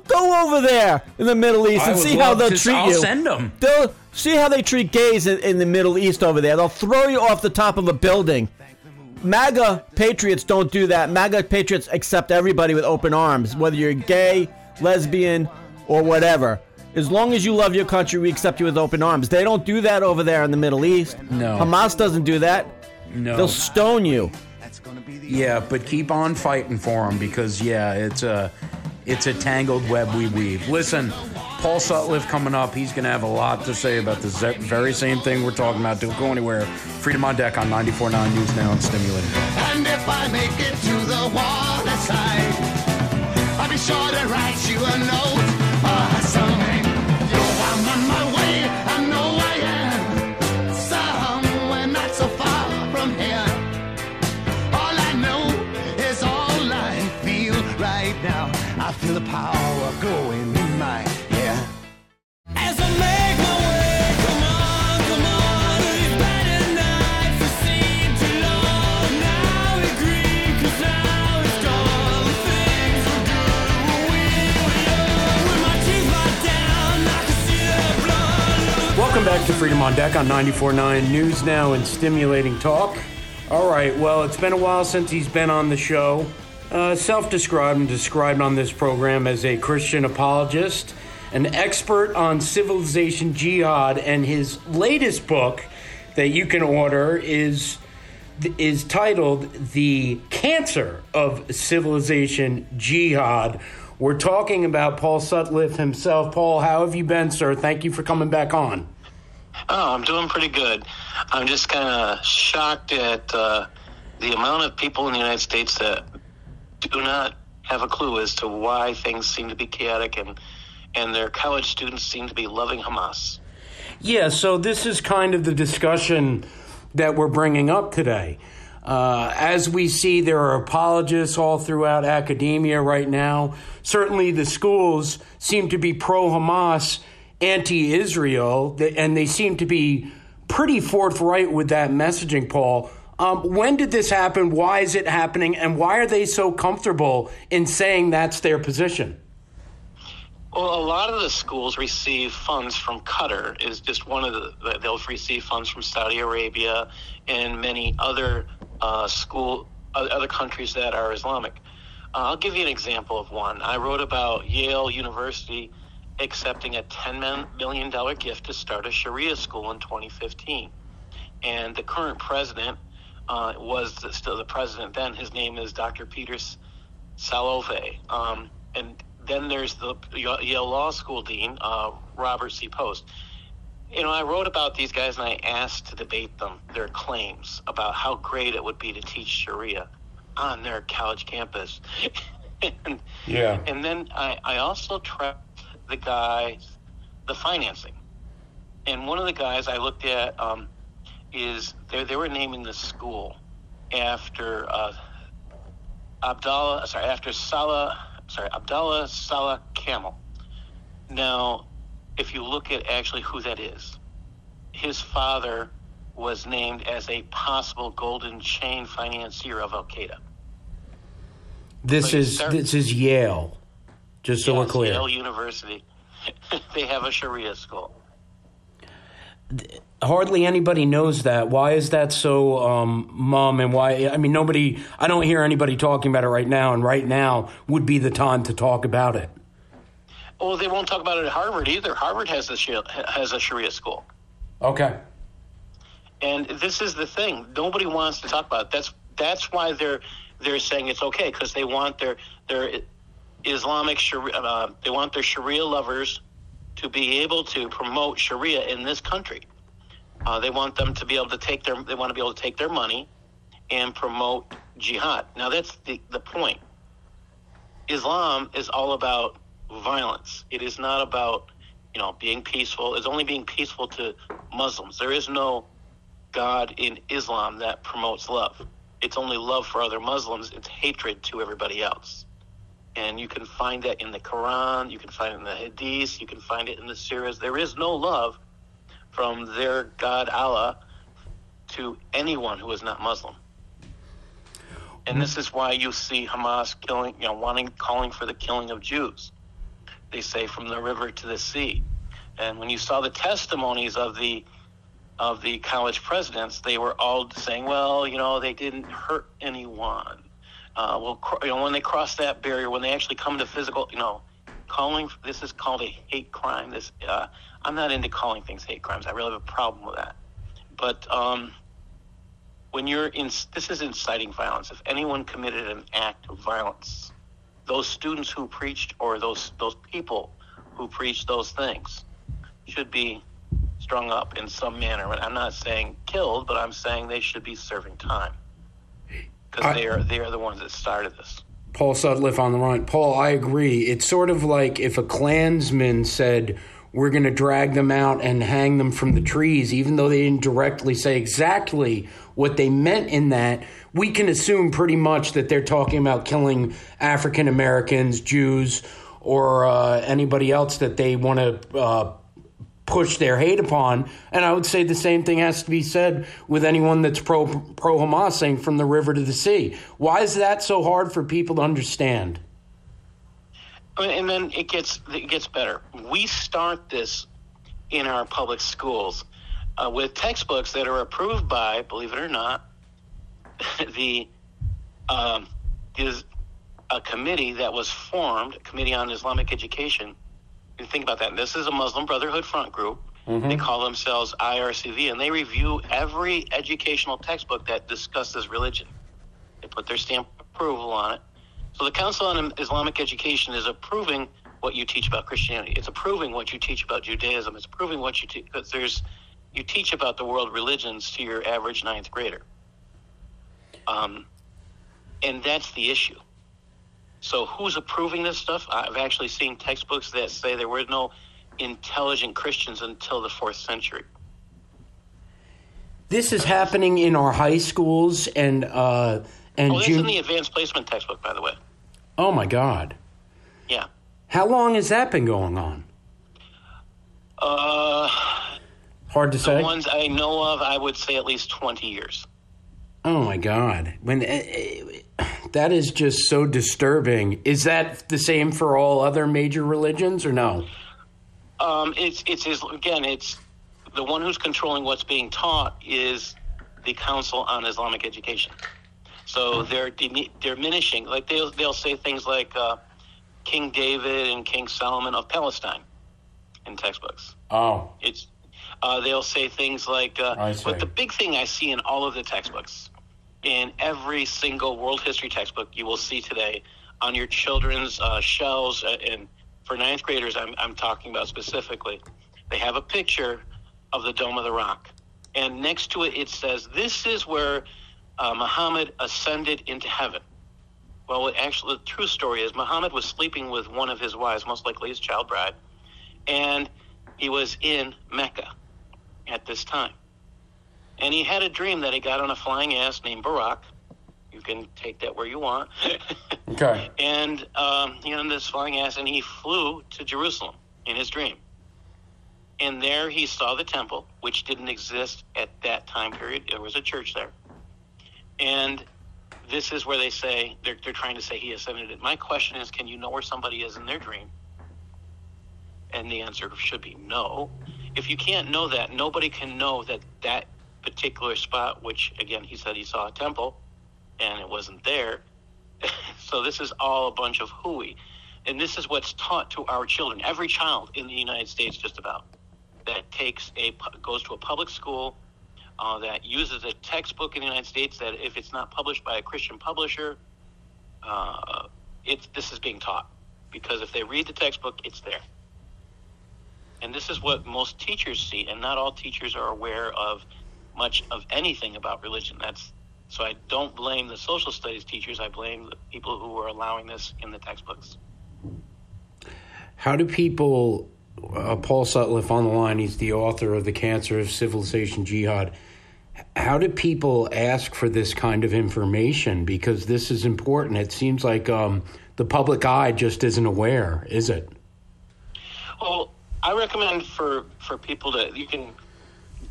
Go over there in the Middle East I and see how they'll to- treat I'll you. send 'em. They'll see how they treat gays in, in the Middle East over there. They'll throw you off the top of a building. MAGA patriots don't do that. MAGA patriots accept everybody with open arms, whether you're gay, lesbian, or whatever. As long as you love your country, we accept you with open arms. They don't do that over there in the Middle East. No. Hamas doesn't do that. No. They'll stone you. Yeah, but keep on fighting for them because yeah, it's a it's a tangled web we weave. Listen, Paul Sutliff coming up. He's going to have a lot to say about the very same thing we're talking about. Don't go anywhere. Freedom on deck on 94.9 News Now and Stimulating. And if I make it to the water side, I'll be sure to write you a note uh, or to Freedom on Deck on 94.9 News Now and Stimulating Talk. All right, well, it's been a while since he's been on the show. Uh, Self described and described on this program as a Christian apologist, an expert on civilization jihad, and his latest book that you can order is is titled The Cancer of Civilization Jihad. We're talking about Paul Sutliff himself. Paul, how have you been, sir? Thank you for coming back on. Oh, I'm doing pretty good. I'm just kind of shocked at uh, the amount of people in the United States that do not have a clue as to why things seem to be chaotic and and their college students seem to be loving Hamas. Yeah, so this is kind of the discussion that we're bringing up today. Uh, as we see, there are apologists all throughout academia right now. Certainly, the schools seem to be pro Hamas, anti Israel, and they seem to be pretty forthright with that messaging, Paul. Um, when did this happen? Why is it happening? And why are they so comfortable in saying that's their position? Well, a lot of the schools receive funds from Qatar. Is just one of the they'll receive funds from Saudi Arabia and many other uh, school other countries that are Islamic. Uh, I'll give you an example of one. I wrote about Yale University accepting a ten million dollar gift to start a Sharia school in 2015, and the current president uh, was the, still the president then. His name is Dr. Peter Salovey. Um, and then there's the Yale Law School dean, uh, Robert C. Post. You know, I wrote about these guys and I asked to debate them, their claims about how great it would be to teach Sharia on their college campus. and, Yeah. and then I, I also tracked the guys, the financing. And one of the guys I looked at um, is they, they were naming the school after uh, Abdallah, sorry, after Salah, sorry, Abdallah Salah Kamel. Now, if you look at actually who that is, his father was named as a possible golden chain financier of Al Qaeda. This So is start- this is Yale. Just so we're clear. Yale University. they have a Sharia school. hardly anybody knows that. Why is that so um, mum? And why? I mean, nobody. I don't hear anybody talking about it right now. And right now would be the time to talk about it. Well, they won't talk about it at Harvard either. Harvard has a Sharia, has a Sharia school. Okay. And this is the thing. Nobody wants to talk about it. That's that's why they're they're saying it's okay because they want their their Islamic Sharia uh, they want their Sharia lovers to be able to promote Sharia in this country. Uh, they want them to be able to take their they want to be able to take their money and promote jihad. Now that's the the point. Islam is all about violence. It is not about you know being peaceful. It's only being peaceful to Muslims. There is no God in Islam that promotes love. It's only love for other Muslims. It's hatred to everybody else. And you can find that in the Quran. You can find it in the Hadith. You can find it in the Surahs. There is no love from their God Allah to anyone who is not Muslim. And this is why you see Hamas killing, you know, wanting, calling for the killing of Jews. They say from the river to the sea. And when you saw the testimonies of the of the college presidents, they were all saying, "Well, you know, they didn't hurt anyone. Uh, well, cr- you know, when they cross that barrier, when they actually come to physical, you know, calling this is called a hate crime. This uh, I'm not into calling things hate crimes. I really have a problem with that. But um, when you're in, this is inciting violence. If anyone committed an act of violence, those students who preached or those those people who preached those things should be strung up in some manner. I'm not saying killed, but I'm saying they should be serving time because they are they are the ones that started this. Paul Sutliff on the line. Paul, I agree. It's sort of like if a Klansman said, we're going to drag them out and hang them from the trees, even though they didn't directly say exactly what they meant in that, we can assume pretty much that they're talking about killing African Americans, Jews, or uh, anybody else that they want to uh, push their hate upon. And I would say the same thing has to be said with anyone that's pro pro Hamas, saying from the river to the sea. Why is that so hard for people to understand? and then it gets it gets better. We start this in our public schools uh, with textbooks that are approved by, believe it or not, the um, is a committee that was formed, a committee on Islamic education. You think about that. This is a Muslim Brotherhood front group. They call themselves IRCV, and they review every educational textbook that discusses religion. They put their stamp of approval on it. So the Council on Islamic Education is approving what you teach about Christianity. It's approving what you teach about Judaism. It's approving what you teach because there's you teach about the world religions to your average ninth grader. Um, and that's the issue. So who's approving this stuff? I've actually seen textbooks that say there were no intelligent Christians until the fourth century. This is happening in our high schools and uh, and Oh, that's in the advanced placement textbook, by the way. oh my God, Yeah. how long has that been going on? Uh, Hard to say. the ones I know of, I would say at least 20 years. Oh my God! When uh, that is just so disturbing. Is that the same for all other major religions, or no? Um, it's it's his, again, it's the one who's controlling what's being taught is the Council on Islamic Education. So they're dimi- diminishing. Like they'll they'll say things like uh, King David and King Solomon of Palestine in textbooks. Oh, It's uh, they'll say things like, uh, but the big thing I see in all of the textbooks, in every single world history textbook you will see today on your children's uh, shelves, uh, and for ninth graders, I'm, I'm talking about specifically, they have a picture of the Dome of the Rock, and next to it it says, "This is where uh, Muhammad ascended into heaven." Well, actually, the true story is Muhammad was sleeping with one of his wives, most likely his child bride, and he was in Mecca at this time. And he had a dream that he got on a flying ass named Barak. You can take that where you want. okay. and um, he on this flying ass, and he flew to Jerusalem in his dream. And there he saw the temple, which didn't exist at that time period. There was a church there. And this is where they say, they're, they're trying to say he ascended it. My question is, can you know where somebody is in their dream? And the answer should be no. If you can't know that, nobody can know that that particular spot, which again, he said he saw a temple and it wasn't there. so this is all a bunch of hooey. And this is what's taught to our children. Every child in the United States, just about, that takes a goes to a public school uh, that uses a textbook in the United States that if it's not published by a Christian publisher, uh, it's this is being taught because if they read the textbook, it's there. And this is what most teachers see, and not all teachers are aware of much of anything about religion. That's so I don't blame the social studies teachers. I blame the people who are allowing this in the textbooks. How do people? Uh, Paul Sutliff on the line. He's the author of the Cancer of Civilization Jihad. How do people ask for this kind of information? Because this is important. It seems like um, the public eye just isn't aware, is it? Well, I recommend for for people to you can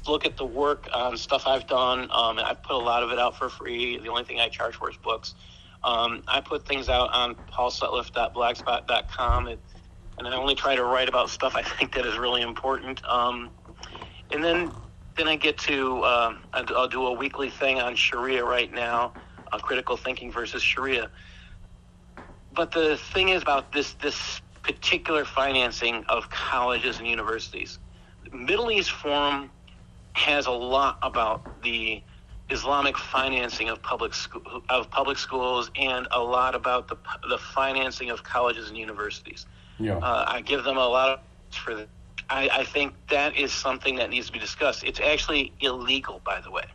look at the work on stuff I've done. Um, I put a lot of it out for free. The only thing I charge for is books. Um, I put things out on paulsutliff.blogspot.com, and I only try to write about stuff I think that is really important. Um, and then then I get to uh, I'll I'll do a weekly thing on Sharia right now, uh, critical thinking versus Sharia. But the thing is about this this particular financing of colleges and universities. Middle East Forum has a lot about the Islamic financing of public school, of public schools and a lot about the the financing of colleges and universities. Yeah. Uh, I give them a lot of for that. I, I think that is something that needs to be discussed. It's actually illegal, by the way.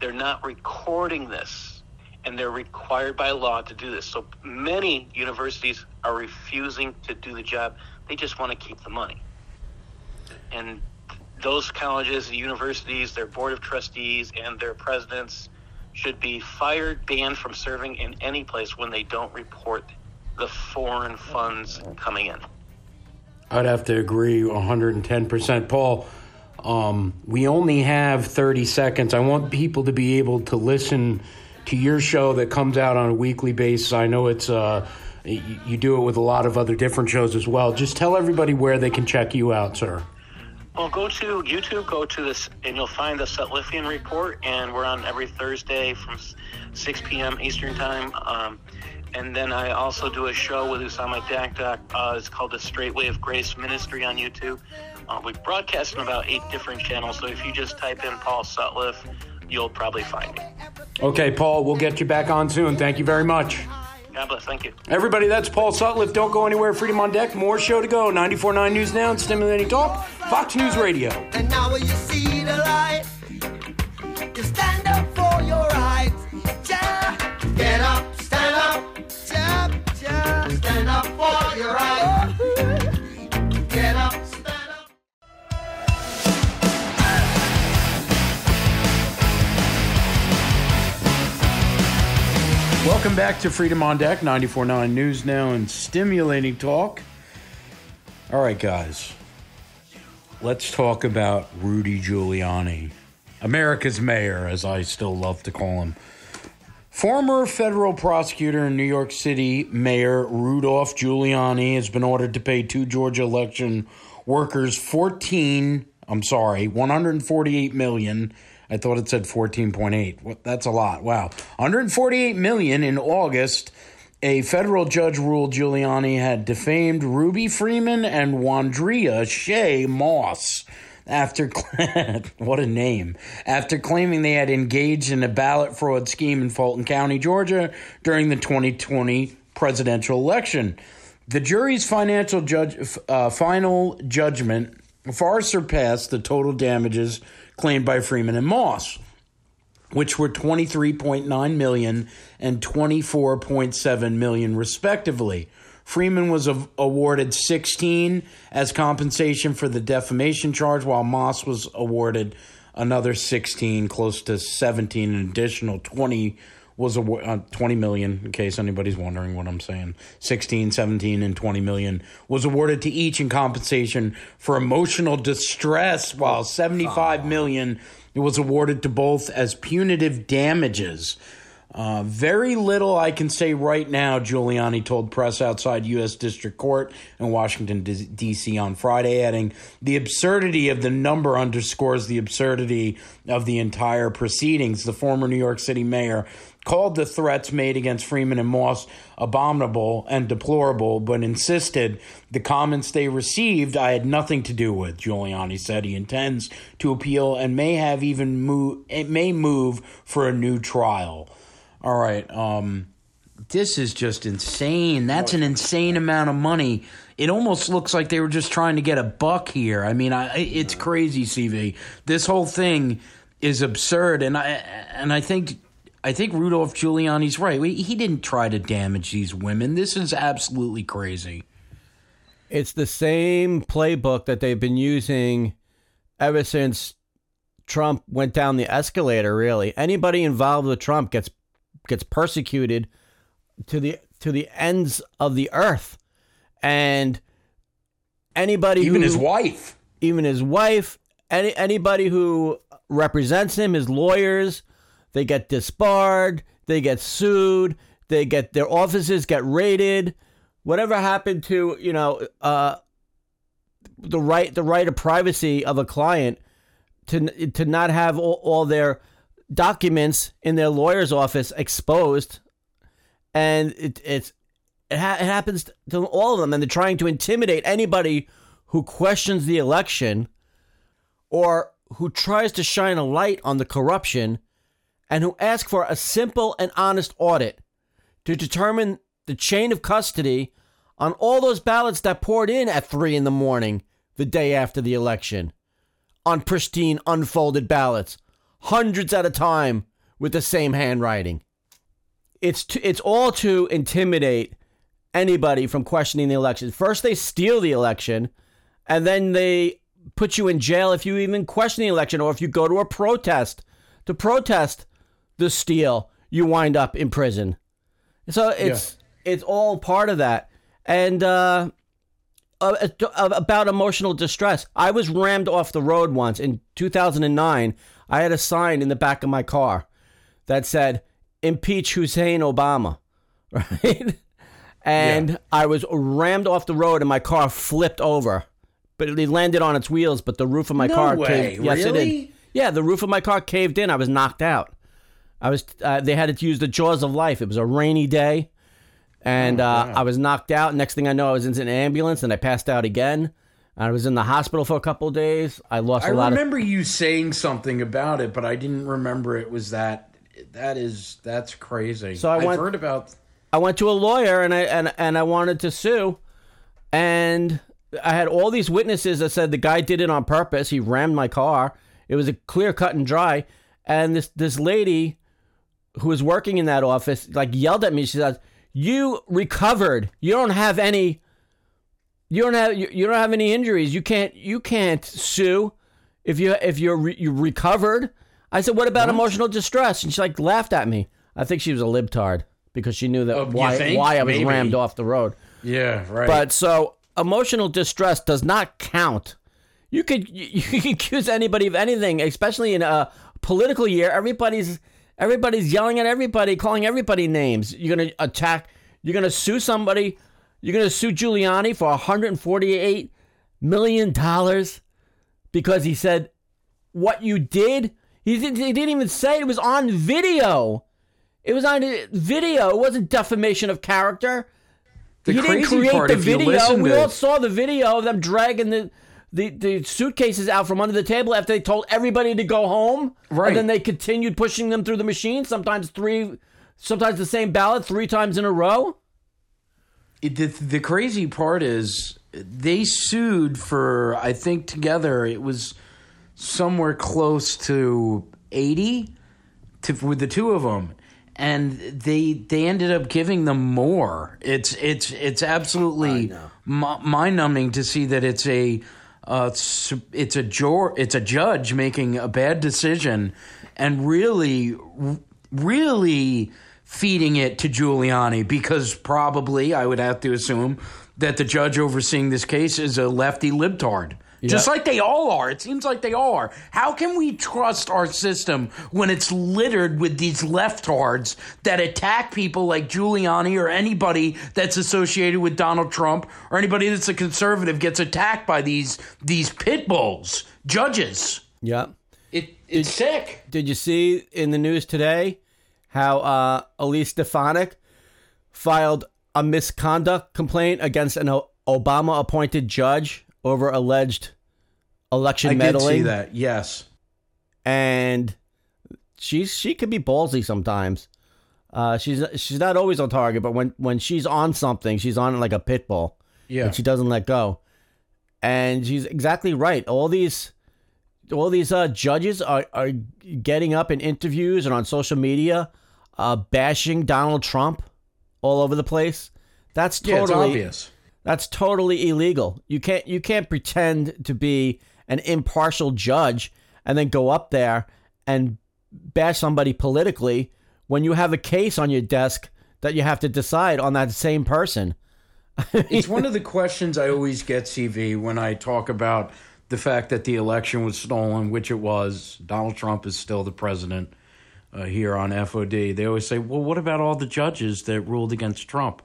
They're not recording this, and they're required by law to do this. So many universities are refusing to do the job. They just want to keep the money. And those colleges and universities, their board of trustees, and their presidents should be fired, banned from serving in any place when they don't report the foreign funds coming in. I'd have to agree 110%. Paul, um, we only have 30 seconds. I want people to be able to listen to your show that comes out on a weekly basis. I know it's uh, you, you do it with a lot of other different shows as well. Just tell everybody where they can check you out, sir. Well, go to YouTube, go to this, and you'll find the Sutlifian Report, and we're on every Thursday from 6 p.m. Eastern Time. Um, and then I also do a show with Usama Dakdak. Uh, it's called the Straight Way of Grace Ministry on YouTube. Uh, we broadcast on about eight different channels, so if you just type in Paul Sutliff, you'll probably find me. Okay, Paul, we'll get you back on soon. Thank you very much. God bless. Thank you. Everybody, that's Paul Sutliff. Don't go anywhere. Freedom on deck. More show to go. 94.9 News Now and Stimulating Talk. Fox News Radio. And now when you see the light, you stand up for your rights. Yeah. Get up, stand up. Yeah, yeah. Stand up for your rights. Get up, stand up. Welcome back to Freedom on Deck, 94.9 News Now and Stimulating Talk. All right, guys. Let's talk about Rudy Giuliani, America's mayor, as I still love to call him. Former federal prosecutor in New York City, Mayor Rudolph Giuliani, has been ordered to pay two Georgia election workers 14, I'm sorry, 148 million. I thought it said 14.8. What that's a lot. Wow. 148 million in August. A federal judge ruled Giuliani had defamed Ruby Freeman and Wandrea Shaye Moss after what a name after claiming they had engaged in a ballot fraud scheme in Fulton County, Georgia during the 2020 presidential election. The jury's financial judge uh, final judgment far surpassed the total damages claimed by Freeman and Moss which were 23.9 million and 24.7 million respectively. Freeman was awarded 16 as compensation for the defamation charge while Moss was awarded another 16 close to 17 an additional 20 was a, uh, 20 million in case anybody's wondering what I'm saying 16 17 and 20 million was awarded to each in compensation for emotional distress while 75 million was awarded to both as punitive damages uh, very little I can say right now, Giuliani told press outside U.S. District Court in Washington, D.C. on Friday, adding, The absurdity of the number underscores the absurdity of the entire proceedings. The former New York City mayor called the threats made against Freeman and Moss abominable and deplorable, but insisted the comments they received I had nothing to do with. Giuliani said he intends to appeal and may have even move, it may move for a new trial. All right. Um, this is just insane. That's an insane amount of money. It almost looks like they were just trying to get a buck here. I mean, I, it's crazy, CV. This whole thing is absurd, and I and I think I think Rudolph Giuliani's right. He didn't try to damage these women. This is absolutely crazy. It's the same playbook that they've been using ever since Trump went down the escalator. Really, anybody involved with Trump gets gets persecuted to the to the ends of the earth, and anybody Even who, his wife. even his wife, any anybody who represents him, his lawyers, they get disbarred, they get sued, they get their offices get raided. Whatever happened to you know uh, the right the right of privacy of a client to to not have all, all their documents in their lawyer's office exposed, and it it's it, ha- it happens to all of them, and they're trying to intimidate anybody who questions the election or who tries to shine a light on the corruption and who ask for a simple and honest audit to determine the chain of custody on all those ballots that poured in at three in the morning the day after the election on pristine unfolded ballots, hundreds at a time with the same handwriting. It's to, it's all to intimidate anybody from questioning the election. First, they steal the election, and then they put you in jail if you even question the election or if you go to a protest to protest the steal, you wind up in prison. So it's it's all part of that. And uh, about emotional distress, I was rammed off the road once in 2009. I had a sign in the back of my car that said "Impeach Hussein Obama," right? And I was rammed off the road, and my car flipped over, but it landed on its wheels. But the roof of my No car way, caved. Yes, it really? did. Yeah, the roof of my car caved in. I was knocked out. I was. Uh, they had to use the jaws of life. It was a rainy day, and uh, I was knocked out. Next thing I know, I was in an ambulance, and I passed out again. I was in the hospital for a couple of days. I lost I a lot of. I remember you saying something about it, but I didn't remember it was that. That is that's crazy. So I I've went- heard about. I went to a lawyer and I and and I wanted to sue, and I had all these witnesses that said the guy did it on purpose. He rammed my car. It was a clear cut and dry. And this this lady who was working in that office like yelled at me. She said, "You recovered. You don't have any. You don't have you, you don't have any injuries. You can't you can't sue if you if you're re, you recovered." I said, "What about emotional distress?" And she like laughed at me. I think she was a libtard because she knew that Oh, why why I was Maybe. rammed off the road. Yeah, right. But so emotional distress does not count. You could you, you can accuse anybody of anything, especially in a political year. Everybody's everybody's yelling at everybody, calling everybody names. You're gonna attack. You're gonna sue somebody. You're gonna sue Giuliani for 148 million dollars because he said what you did. He didn't, he didn't even say it was on video. It was on video. It wasn't defamation of character the he didn't create part, the video. We all saw the video of them dragging the, the the suitcases out from under the table after they told everybody to go home. Right. And then they continued pushing them through the machine. Sometimes three, sometimes the same ballot three times in a row. It- the the crazy part is they sued for I think together it was somewhere close to eighty to with the two of them, and they they ended up giving them more. It's it's it's absolutely mind numbing to see that it's a. Uh, s- it's a jor- it's a judge making a bad decision, and really, really feeding it to Giuliani because probably I would have to assume that the judge overseeing this case is a lefty libtard. Just like they all are. It seems like they are. How can we trust our system when it's littered with these leftards that attack people like Giuliani or anybody that's associated with Donald Trump or anybody that's a conservative gets attacked by these these pit bulls, judges? Yeah. It, it's sick. Did you see in the news today how uh, Elise Stefanik filed a misconduct complaint against an O- Obama appointed judge over alleged election I did meddling? see that. Yes. and she's she could be ballsy sometimes. Uh, she's she's not always on target, but when when she's on something, she's on it like a pit bull, Yeah. and she doesn't let go. And she's exactly right. All these all these uh, judges are are getting up in interviews and on social media, uh, bashing Donald Trump all over the place. That's yeah, totally obvious. That's totally illegal. You can't you can't pretend to be an impartial judge and then go up there and bash somebody politically when you have a case on your desk that you have to decide on that same person. It's one of the questions I always get, CV, when I talk about the fact that the election was stolen, which it was. Donald Trump is still the president uh, here on FOD. They always say, well, what about all the judges that ruled against Trump?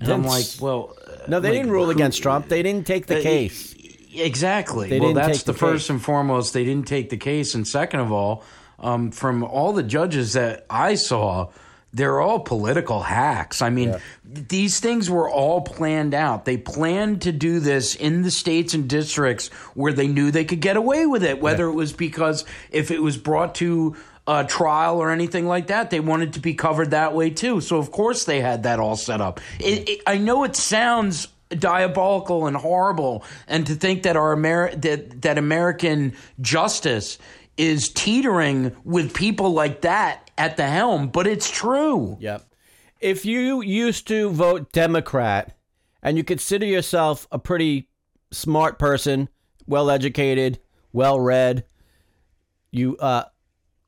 And I'm like, well, No, they like, didn't rule who- against Trump. They didn't take the Uh, case. Exactly. They well, that's the, the first and foremost. They didn't take the case, and second of all, um, from all the judges that I saw, they're all political hacks. I mean, these things were all planned out. They planned to do this in the states and districts where they knew they could get away with it. Whether it was because if it was brought to a trial or anything like that, they wanted to be covered that way too. So of course they had that all set up. It, it, I know it sounds diabolical and horrible and to think that our Amer- that that American justice is teetering with people like that at the helm but it's true Yep. If you used to vote Democrat and you consider yourself a pretty smart person, well educated, well read, you uh,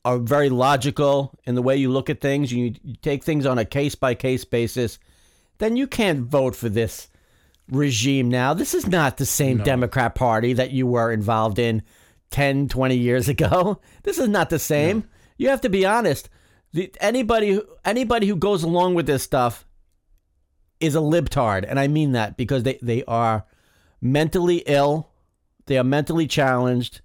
are very logical in the way you look at things, you, you take things on a case by case basis, then you can't vote for this regime now. This is not the same Democrat Party that you were involved in 10, 20 years ago. This is not the same. You have to be honest. The, anybody who- anybody who goes along with this stuff is a libtard, and I mean that because they, they are mentally ill, they are mentally challenged,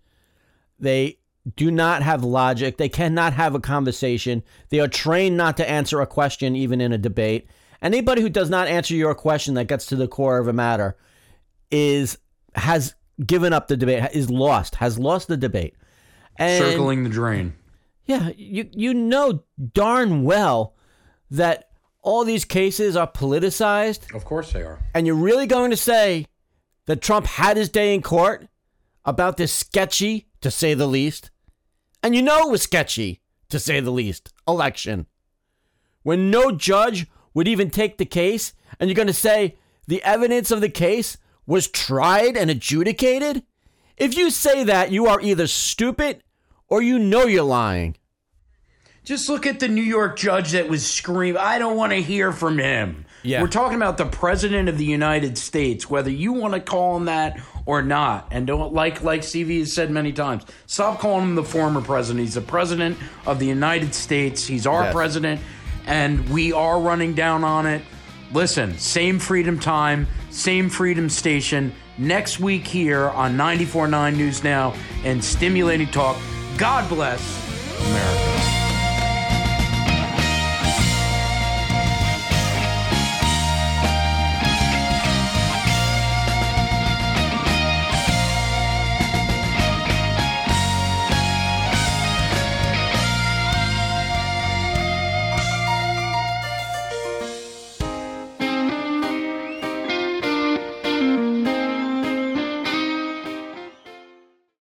they do not have logic, they cannot have a conversation, they are trained not to answer a question even in a debate. Anybody who does not answer your question that gets to the core of a matter is has given up the debate, is lost, has lost the debate. And Circling the drain. yeah, you you know darn well that all these cases are politicized, Of course they are. and you're really going to say that Trump had his day in court about this sketchy, to say the least, and you know it was sketchy, to say the least, election, when no judge would even take the case, and you're going to say the evidence of the case was tried and adjudicated? If you say that, you are either stupid or you know you're lying. Just look at the New York judge that was screaming, I don't want to hear from him. Yeah. We're talking about the president of the United States, whether you want to call him that or not. And don't like like CV has said many times, stop calling him the former president. He's the president of the United States. He's our Yes. president, and we are running down on it. Listen, same freedom time, same freedom station. Next week here on 94.9 News Now and Stimulating Talk. God bless America.